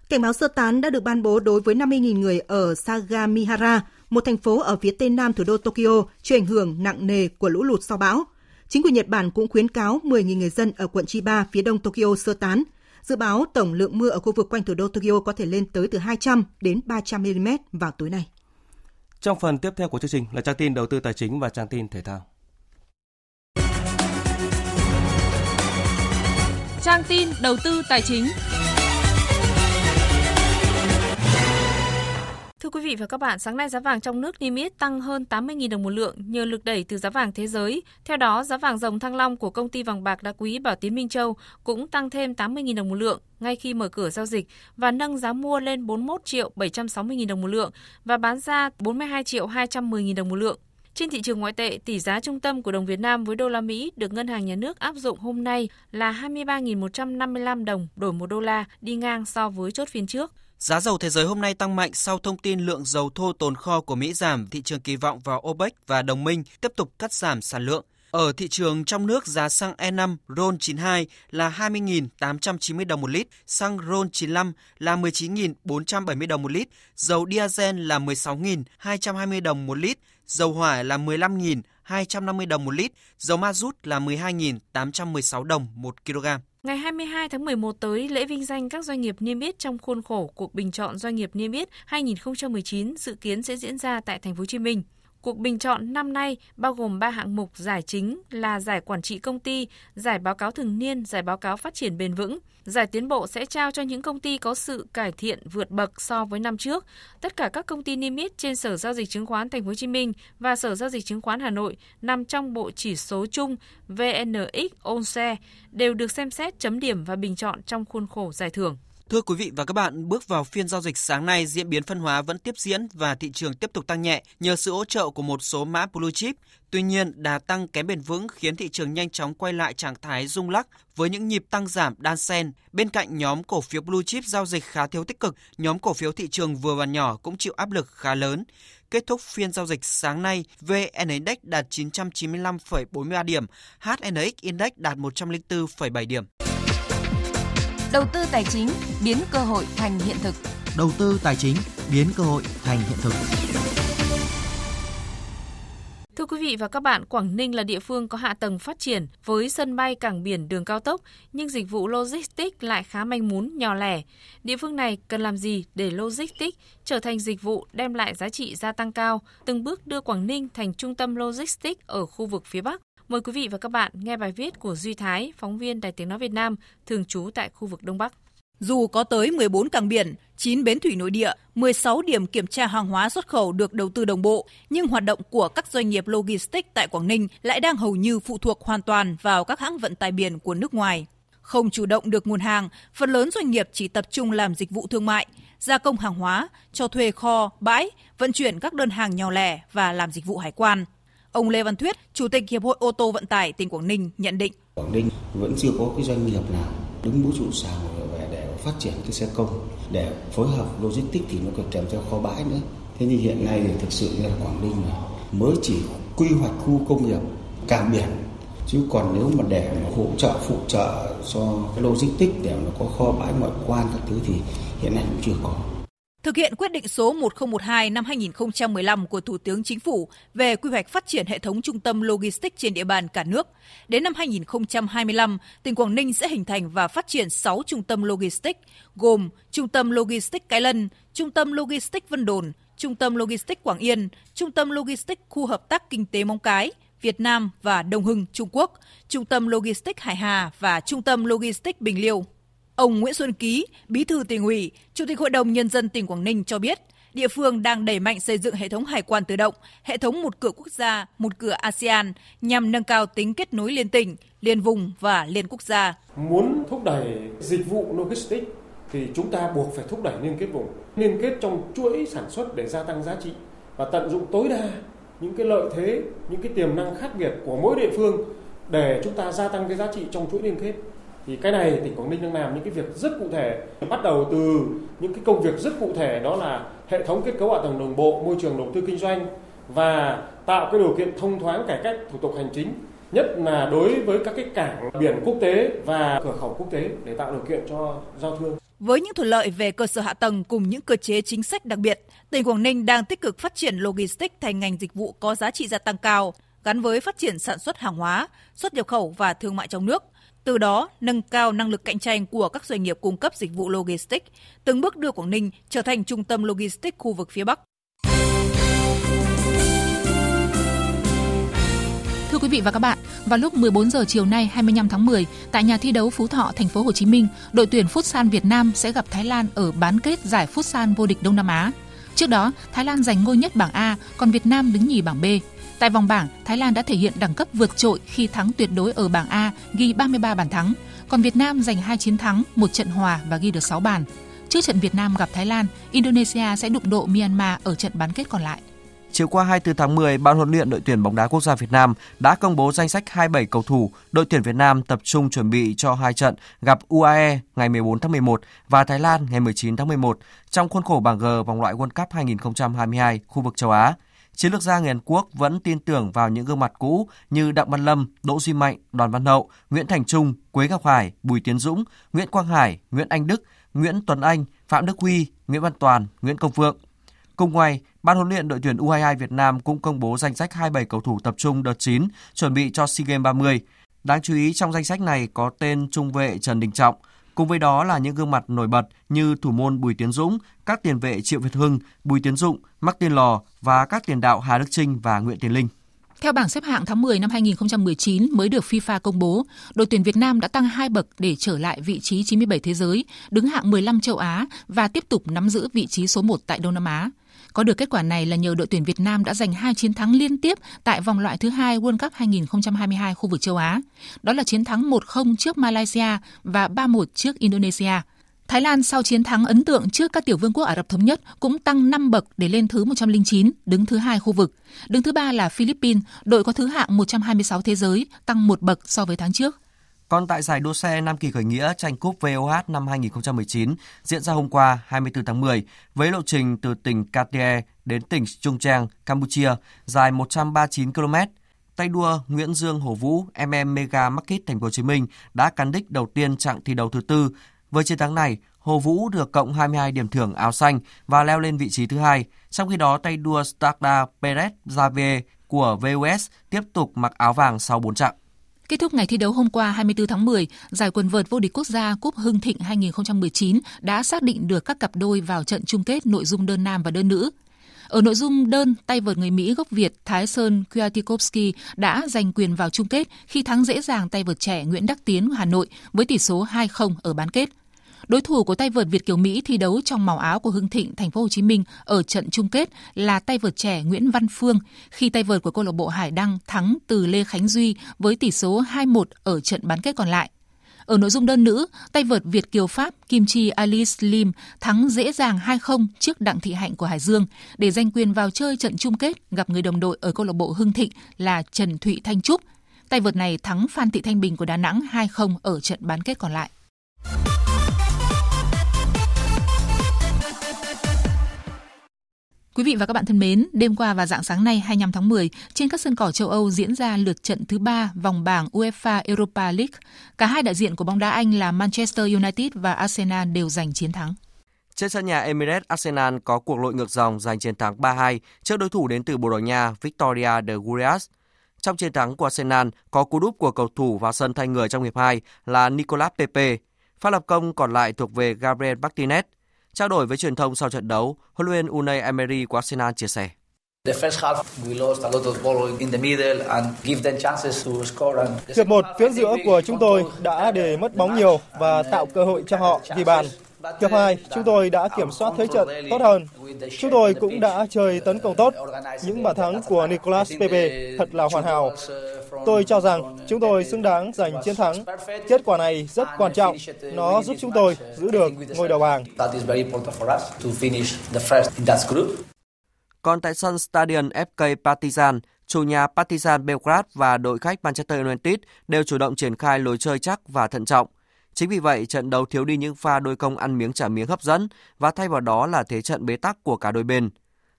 Cảnh báo sơ tán đã được ban bố đối với 50.000 người ở Sagamihara, một thành phố ở phía tây nam thủ đô Tokyo chịu ảnh hưởng nặng nề của lũ lụt sau bão. Chính quyền Nhật Bản cũng khuyến cáo 10.000 người dân ở quận Chiba phía đông Tokyo sơ tán. Dự báo tổng lượng mưa ở khu vực quanh thủ đô Tokyo có thể lên tới từ 200 đến 300 mm vào tối nay. Trong phần tiếp theo của chương trình là trang tin đầu tư tài chính và trang tin thể thao. Trang tin đầu tư tài chính. Thưa quý vị và các bạn, sáng nay giá vàng trong nước niêm yết tăng hơn 80.000 đồng một lượng nhờ lực đẩy từ giá vàng thế giới. Theo đó, giá vàng dòng thăng long của công ty vàng bạc đá quý Bảo Tín Minh Châu cũng tăng thêm 80.000 đồng một lượng ngay khi mở cửa giao dịch và nâng giá mua lên 41 triệu 760.000 đồng một lượng và bán ra 42 triệu 210.000 đồng một lượng. Trên thị trường ngoại tệ, tỷ giá trung tâm của đồng Việt Nam với đô la Mỹ được Ngân hàng Nhà nước áp dụng hôm nay là 23.155 đồng đổi 1 đô la, đi ngang so với chốt phiên trước. Giá dầu thế giới hôm nay tăng mạnh sau thông tin lượng dầu thô tồn kho của Mỹ giảm, thị trường kỳ vọng vào OPEC và đồng minh tiếp tục cắt giảm sản lượng. Ở thị trường trong nước, giá xăng E5 RON 92 là 20.890 đồng một lít, xăng RON 95 là 19.470 đồng một lít, dầu diesel là 16.220 đồng một lít, dầu hỏa là 15.250 đồng một lít, dầu ma rút là 12.816 đồng một kg. Ngày 22 tháng 11 tới, lễ vinh danh các doanh nghiệp niêm yết trong khuôn khổ cuộc bình chọn doanh nghiệp niêm yết 2019 dự kiến sẽ diễn ra tại thành phố Hồ Chí Minh. Cuộc bình chọn năm nay bao gồm 3 hạng mục giải chính là giải quản trị công ty, giải báo cáo thường niên, giải báo cáo phát triển bền vững. Giải tiến bộ sẽ trao cho những công ty có sự cải thiện vượt bậc so với năm trước. Tất cả các công ty niêm yết trên Sở giao dịch chứng khoán Thành phố Hồ Chí Minh và Sở giao dịch chứng khoán Hà Nội nằm trong bộ chỉ số chung VNX ONSE đều được xem xét chấm điểm và bình chọn trong khuôn khổ giải thưởng. Thưa quý vị và các bạn, bước vào phiên giao dịch sáng nay, diễn biến phân hóa vẫn tiếp diễn và thị trường tiếp tục tăng nhẹ nhờ sự hỗ trợ của một số mã blue chip. Tuy nhiên, đà tăng kém bền vững khiến thị trường nhanh chóng quay lại trạng thái rung lắc với những nhịp tăng giảm đan xen. Bên cạnh nhóm cổ phiếu blue chip giao dịch khá thiếu tích cực, nhóm cổ phiếu thị trường vừa và nhỏ cũng chịu áp lực khá lớn. Kết thúc phiên giao dịch sáng nay, VN Index đạt 995,43 điểm, HNX Index đạt 104,7 điểm. Đầu tư tài chính biến cơ hội thành hiện thực. Đầu tư tài chính biến cơ hội thành hiện thực. Thưa quý vị và các bạn, Quảng Ninh là địa phương có hạ tầng phát triển với sân bay, cảng biển, đường cao tốc, nhưng dịch vụ logistics lại khá manh mún, nhỏ lẻ. Địa phương này cần làm gì để logistics trở thành dịch vụ đem lại giá trị gia tăng cao, từng bước đưa Quảng Ninh thành trung tâm logistics ở khu vực phía Bắc? Mời quý vị và các bạn nghe bài viết của Duy Thái, phóng viên Đài Tiếng Nói Việt Nam, thường trú tại khu vực Đông Bắc. Dù có tới 14 cảng biển, 9 bến thủy nội địa, 16 điểm kiểm tra hàng hóa xuất khẩu được đầu tư đồng bộ, nhưng hoạt động của các doanh nghiệp logistics tại Quảng Ninh lại đang hầu như phụ thuộc hoàn toàn vào các hãng vận tải biển của nước ngoài. Không chủ động được nguồn hàng, phần lớn doanh nghiệp chỉ tập trung làm dịch vụ thương mại, gia công hàng hóa, cho thuê kho, bãi, vận chuyển các đơn hàng nhỏ lẻ và làm dịch vụ hải quan. Ông Lê Văn Thuyết, Chủ tịch Hiệp hội ô tô vận tải tỉnh Quảng Ninh nhận định. Quảng Ninh vẫn chưa có cái doanh nghiệp nào đứng mũi trụ sào về để phát triển cái xe công để phối hợp logistics thì nó còn kèm theo kho bãi nữa. Thế nhưng hiện nay thì thực sự là Quảng Ninh là mới chỉ quy hoạch khu công nghiệp cảng biển chứ còn nếu mà để mà hỗ trợ phụ trợ cho cái logistics để nó có kho bãi ngoại quan các thứ thì hiện nay cũng chưa có. Thực hiện quyết định số 1012 năm 2015 của Thủ tướng Chính phủ về quy hoạch phát triển hệ thống trung tâm logistics trên địa bàn cả nước, đến năm 2025, tỉnh Quảng Ninh sẽ hình thành và phát triển 6 trung tâm logistics gồm Trung tâm Logistics Cái Lân, Trung tâm Logistics Vân Đồn, Trung tâm Logistics Quảng Yên, Trung tâm Logistics Khu Hợp tác Kinh tế Móng Cái, Việt Nam và Đông Hưng, Trung Quốc, Trung tâm Logistics Hải Hà và Trung tâm Logistics Bình Liêu. Ông Nguyễn Xuân Ký, Bí thư tỉnh ủy, Chủ tịch Hội đồng Nhân dân tỉnh Quảng Ninh cho biết, địa phương đang đẩy mạnh xây dựng hệ thống hải quan tự động, hệ thống một cửa quốc gia, một cửa ASEAN nhằm nâng cao tính kết nối liên tỉnh, liên vùng và liên quốc gia. Muốn thúc đẩy dịch vụ logistics thì chúng ta buộc phải thúc đẩy liên kết vùng, liên kết trong chuỗi sản xuất để gia tăng giá trị và tận dụng tối đa những cái lợi thế, những cái tiềm năng khác biệt của mỗi địa phương để chúng ta gia tăng cái giá trị trong chuỗi liên kết thì cái này tỉnh Quảng Ninh đang làm những cái việc rất cụ thể bắt đầu từ những cái công việc rất cụ thể đó là hệ thống kết cấu hạ tầng đồng bộ môi trường đầu tư kinh doanh và tạo cái điều kiện thông thoáng cải cách thủ tục hành chính nhất là đối với các cái cảng biển quốc tế và cửa khẩu quốc tế để tạo điều kiện cho giao thương. Với những thuận lợi về cơ sở hạ tầng cùng những cơ chế chính sách đặc biệt, tỉnh Quảng Ninh đang tích cực phát triển logistics thành ngành dịch vụ có giá trị gia tăng cao, gắn với phát triển sản xuất hàng hóa, xuất nhập khẩu và thương mại trong nước – từ đó nâng cao năng lực cạnh tranh của các doanh nghiệp cung cấp dịch vụ logistics, từng bước đưa Quảng Ninh trở thành trung tâm logistics khu vực phía Bắc. Thưa quý vị và các bạn, vào lúc 14 giờ chiều nay 25 tháng 10, tại nhà thi đấu Phú Thọ, thành phố Hồ Chí Minh, đội tuyển Futsal Việt Nam sẽ gặp Thái Lan ở bán kết giải Futsal vô địch Đông Nam Á. Trước đó, Thái Lan giành ngôi nhất bảng A, còn Việt Nam đứng nhì bảng B. Tại vòng bảng, Thái Lan đã thể hiện đẳng cấp vượt trội khi thắng tuyệt đối ở bảng A, ghi 33 bàn thắng, còn Việt Nam giành 2 chiến thắng, một trận hòa và ghi được 6 bàn. Trước trận Việt Nam gặp Thái Lan, Indonesia sẽ đụng độ Myanmar ở trận bán kết còn lại. Chiều qua 24 tháng 10, Ban huấn luyện đội tuyển bóng đá quốc gia Việt Nam đã công bố danh sách 27 cầu thủ đội tuyển Việt Nam tập trung chuẩn bị cho hai trận gặp UAE ngày 14 tháng 11 và Thái Lan ngày 19 tháng 11 trong khuôn khổ bảng G vòng loại World Cup 2022 khu vực châu Á. Chiến lược gia người Hàn Quốc vẫn tin tưởng vào những gương mặt cũ như Đặng Văn Lâm, Đỗ Duy Mạnh, Đoàn Văn Hậu, Nguyễn Thành Trung, Quế Ngọc Hải, Bùi Tiến Dũng, Nguyễn Quang Hải, Nguyễn Anh Đức, Nguyễn Tuấn Anh, Phạm Đức Huy, Nguyễn Văn Toàn, Nguyễn Công Phượng. Cùng ngày, Ban huấn luyện đội tuyển U22 Việt Nam cũng công bố danh sách 27 cầu thủ tập trung đợt 9 chuẩn bị cho SEA Games 30. Đáng chú ý trong danh sách này có tên trung vệ Trần Đình Trọng, Cùng với đó là những gương mặt nổi bật như thủ môn Bùi Tiến Dũng, các tiền vệ Triệu Việt Hưng, Bùi Tiến Dụng, Mắc Tiên Lò và các tiền đạo Hà Đức Trinh và Nguyễn Tiến Linh. Theo bảng xếp hạng tháng 10 năm 2019 mới được FIFA công bố, đội tuyển Việt Nam đã tăng 2 bậc để trở lại vị trí 97 thế giới, đứng hạng 15 châu Á và tiếp tục nắm giữ vị trí số 1 tại Đông Nam Á. Có được kết quả này là nhờ đội tuyển Việt Nam đã giành hai chiến thắng liên tiếp tại vòng loại thứ hai World Cup 2022 khu vực châu Á. Đó là chiến thắng 1-0 trước Malaysia và 3-1 trước Indonesia. Thái Lan sau chiến thắng ấn tượng trước các tiểu vương quốc Ả Rập Thống Nhất cũng tăng 5 bậc để lên thứ 109, đứng thứ hai khu vực. Đứng thứ ba là Philippines, đội có thứ hạng 126 thế giới, tăng một bậc so với tháng trước. Còn tại giải đua xe Nam Kỳ khởi nghĩa tranh cúp VOH năm 2019 diễn ra hôm qua 24 tháng 10 với lộ trình từ tỉnh Katie đến tỉnh Trung Trang, Campuchia dài 139 km. Tay đua Nguyễn Dương Hồ Vũ MM Mega Market Thành phố Hồ Chí Minh đã cán đích đầu tiên chặng thi đấu thứ tư. Với chiến thắng này, Hồ Vũ được cộng 22 điểm thưởng áo xanh và leo lên vị trí thứ hai. Trong khi đó, tay đua Starda Perez Javier của VUS tiếp tục mặc áo vàng sau 4 chặng. Kết thúc ngày thi đấu hôm qua 24 tháng 10, giải quần vợt vô địch quốc gia Cúp Hưng Thịnh 2019 đã xác định được các cặp đôi vào trận chung kết nội dung đơn nam và đơn nữ. Ở nội dung đơn, tay vợt người Mỹ gốc Việt Thái Sơn Kwiatkowski đã giành quyền vào chung kết khi thắng dễ dàng tay vợt trẻ Nguyễn Đắc Tiến Hà Nội với tỷ số 2-0 ở bán kết. Đối thủ của tay vợt Việt kiều Mỹ thi đấu trong màu áo của Hưng Thịnh, thành phố Hồ Chí Minh ở trận chung kết là tay vợt trẻ Nguyễn Văn Phương khi tay vợt của câu lạc bộ Hải Đăng thắng từ Lê Khánh Duy với tỷ số 2-1 ở trận bán kết còn lại. Ở nội dung đơn nữ, tay vợt Việt Kiều Pháp Kim Chi Alice Lim thắng dễ dàng 2-0 trước Đặng Thị Hạnh của Hải Dương để giành quyền vào chơi trận chung kết gặp người đồng đội ở câu lạc bộ Hưng Thịnh là Trần Thụy Thanh Trúc. Tay vợt này thắng Phan Thị Thanh Bình của Đà Nẵng 2-0 ở trận bán kết còn lại. Quý vị và các bạn thân mến, đêm qua và dạng sáng nay 25 tháng 10, trên các sân cỏ châu Âu diễn ra lượt trận thứ ba vòng bảng UEFA Europa League. Cả hai đại diện của bóng đá Anh là Manchester United và Arsenal đều giành chiến thắng. Trên sân nhà Emirates, Arsenal có cuộc lội ngược dòng giành chiến thắng 3-2 trước đối thủ đến từ Bồ Đào Nha Victoria de Gurias. Trong chiến thắng của Arsenal có cú đúp của cầu thủ vào sân thay người trong hiệp 2 là Nicolas Pepe. Phát lập công còn lại thuộc về Gabriel Martinez. Trao đổi với truyền thông sau trận đấu, huấn luyện Unai Emery của Arsenal chia sẻ. Hiệp một phía giữa của chúng tôi đã để mất bóng nhiều và tạo cơ hội cho họ ghi bàn. Hiệp 2, chúng tôi đã kiểm soát thế trận tốt hơn. Chúng tôi cũng đã chơi tấn công tốt. Những bàn thắng của Nicolas Pepe thật là hoàn hảo. Tôi cho rằng chúng tôi xứng đáng giành chiến thắng. Kết quả này rất quan trọng. Nó giúp chúng tôi giữ được ngôi đầu bảng. Còn tại sân Stadion FK Partizan, chủ nhà Partizan Belgrade và đội khách Manchester United đều chủ động triển khai lối chơi chắc và thận trọng. Chính vì vậy, trận đấu thiếu đi những pha đôi công ăn miếng trả miếng hấp dẫn và thay vào đó là thế trận bế tắc của cả đôi bên.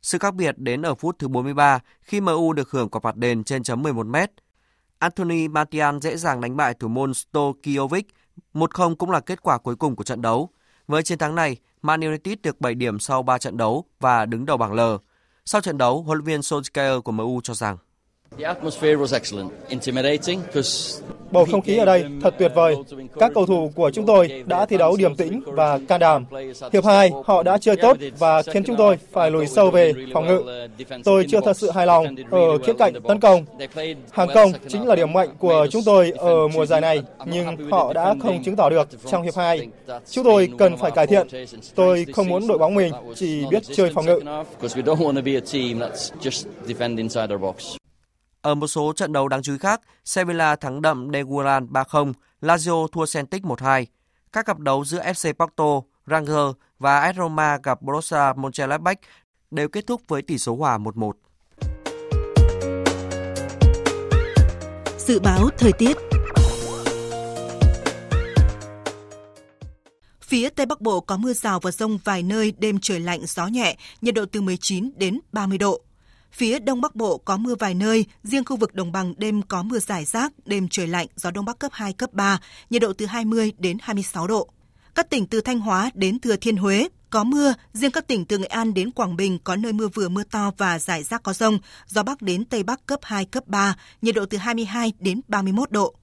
Sự khác biệt đến ở phút thứ 43 khi MU được hưởng quả phạt đền trên chấm 11 mét. Anthony Martial dễ dàng đánh bại thủ môn Stokiovic, 1-0 cũng là kết quả cuối cùng của trận đấu. Với chiến thắng này, Man United được 7 điểm sau 3 trận đấu và đứng đầu bảng L. Sau trận đấu, huấn luyện viên Solskjaer của MU cho rằng Bầu không khí ở đây thật tuyệt vời. Các cầu thủ của chúng tôi đã thi đấu điềm tĩnh và can đảm. Hiệp 2, họ đã chơi tốt và khiến chúng tôi phải lùi sâu về phòng ngự. Tôi chưa thật sự hài lòng ở khía cạnh tấn công. Hàng công chính là điểm mạnh của chúng tôi ở mùa giải này, nhưng họ đã không chứng tỏ được trong hiệp 2. Chúng tôi cần phải cải thiện. Tôi không muốn đội bóng mình chỉ biết chơi phòng ngự. Ở một số trận đấu đáng chú ý khác, Sevilla thắng đậm Deguran 3-0, Lazio thua Celtic 1-2. Các cặp đấu giữa FC Porto, Rangers và AS Roma gặp Borussia Mönchengladbach đều kết thúc với tỷ số hòa 1-1. Dự báo thời tiết Phía Tây Bắc Bộ có mưa rào và rông vài nơi, đêm trời lạnh, gió nhẹ, nhiệt độ từ 19 đến 30 độ. Phía Đông Bắc Bộ có mưa vài nơi, riêng khu vực đồng bằng đêm có mưa rải rác, đêm trời lạnh, gió Đông Bắc cấp 2, cấp 3, nhiệt độ từ 20 đến 26 độ. Các tỉnh từ Thanh Hóa đến Thừa Thiên Huế có mưa, riêng các tỉnh từ Nghệ An đến Quảng Bình có nơi mưa vừa mưa to và rải rác có rông, gió Bắc đến Tây Bắc cấp 2, cấp 3, nhiệt độ từ 22 đến 31 độ.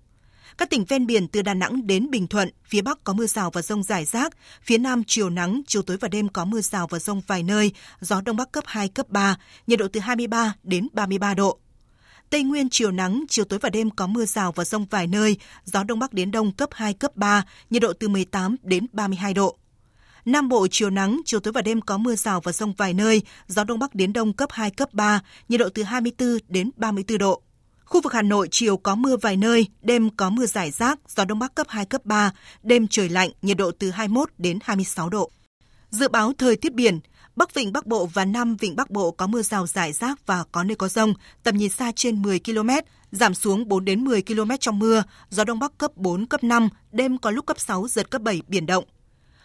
Các tỉnh ven biển từ Đà Nẵng đến Bình Thuận, phía Bắc có mưa rào và rông rải rác, phía Nam chiều nắng, chiều tối và đêm có mưa rào và rông vài nơi, gió Đông Bắc cấp 2, cấp 3, nhiệt độ từ 23 đến 33 độ. Tây Nguyên chiều nắng, chiều tối và đêm có mưa rào và rông vài nơi, gió Đông Bắc đến Đông cấp 2, cấp 3, nhiệt độ từ 18 đến 32 độ. Nam Bộ chiều nắng, chiều tối và đêm có mưa rào và rông vài nơi, gió Đông Bắc đến Đông cấp 2, cấp 3, nhiệt độ từ 24 đến 34 độ. Khu vực Hà Nội chiều có mưa vài nơi, đêm có mưa rải rác, gió Đông Bắc cấp 2, cấp 3, đêm trời lạnh, nhiệt độ từ 21 đến 26 độ. Dự báo thời tiết biển, Bắc Vịnh Bắc Bộ và Nam Vịnh Bắc Bộ có mưa rào rải rác và có nơi có rông, tầm nhìn xa trên 10 km, giảm xuống 4 đến 10 km trong mưa, gió Đông Bắc cấp 4, cấp 5, đêm có lúc cấp 6, giật cấp 7, biển động.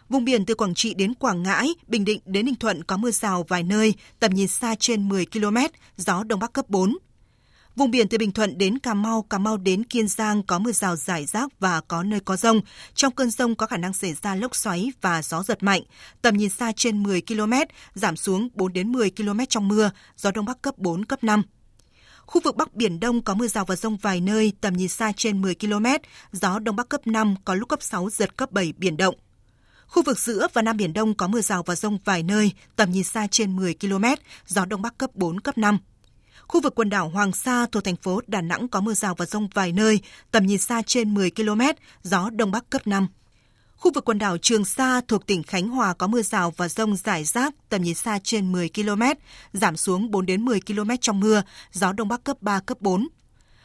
Vùng biển từ Quảng Trị đến Quảng Ngãi, Bình Định đến Ninh Thuận có mưa rào vài nơi, tầm nhìn xa trên 10 km, gió Đông Bắc cấp 4. Vùng biển từ Bình Thuận đến Cà Mau, Cà Mau đến Kiên Giang có mưa rào rải rác và có nơi có rông. Trong cơn rông có khả năng xảy ra lốc xoáy và gió giật mạnh. Tầm nhìn xa trên 10 km, giảm xuống 4 đến 10 km trong mưa, gió Đông Bắc cấp 4, cấp 5. Khu vực Bắc Biển Đông có mưa rào và rông vài nơi, tầm nhìn xa trên 10 km, gió Đông Bắc cấp 5, có lúc cấp 6, giật cấp 7, biển động. Khu vực giữa và Nam Biển Đông có mưa rào và rông vài nơi, tầm nhìn xa trên 10 km, gió Đông Bắc cấp 4, cấp 5. Khu vực quần đảo Hoàng Sa thuộc thành phố Đà Nẵng có mưa rào và rông vài nơi, tầm nhìn xa trên 10 km, gió Đông Bắc cấp 5. Khu vực quần đảo Trường Sa thuộc tỉnh Khánh Hòa có mưa rào và rông rải rác, tầm nhìn xa trên 10 km, giảm xuống 4 đến 10 km trong mưa, gió Đông Bắc cấp 3, cấp 4.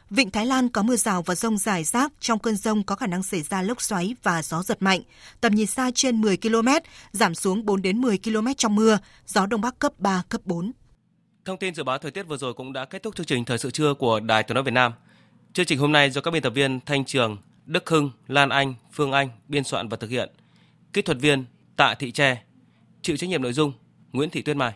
Vịnh Thái Lan có mưa rào và rông rải rác, trong cơn rông có khả năng xảy ra lốc xoáy và gió giật mạnh. Tầm nhìn xa trên 10 km, giảm xuống 4 đến 10 km trong mưa, gió Đông Bắc cấp 3, cấp 4. Thông tin dự báo thời tiết vừa rồi cũng đã kết thúc chương trình thời sự trưa của Đài Tiếng nói Việt Nam. Chương trình hôm nay do các biên tập viên Thanh Trường, Đức Hưng, Lan Anh, Phương Anh biên soạn và thực hiện. Kỹ thuật viên Tạ Thị Tre, chịu trách nhiệm nội dung Nguyễn Thị Tuyết Mai.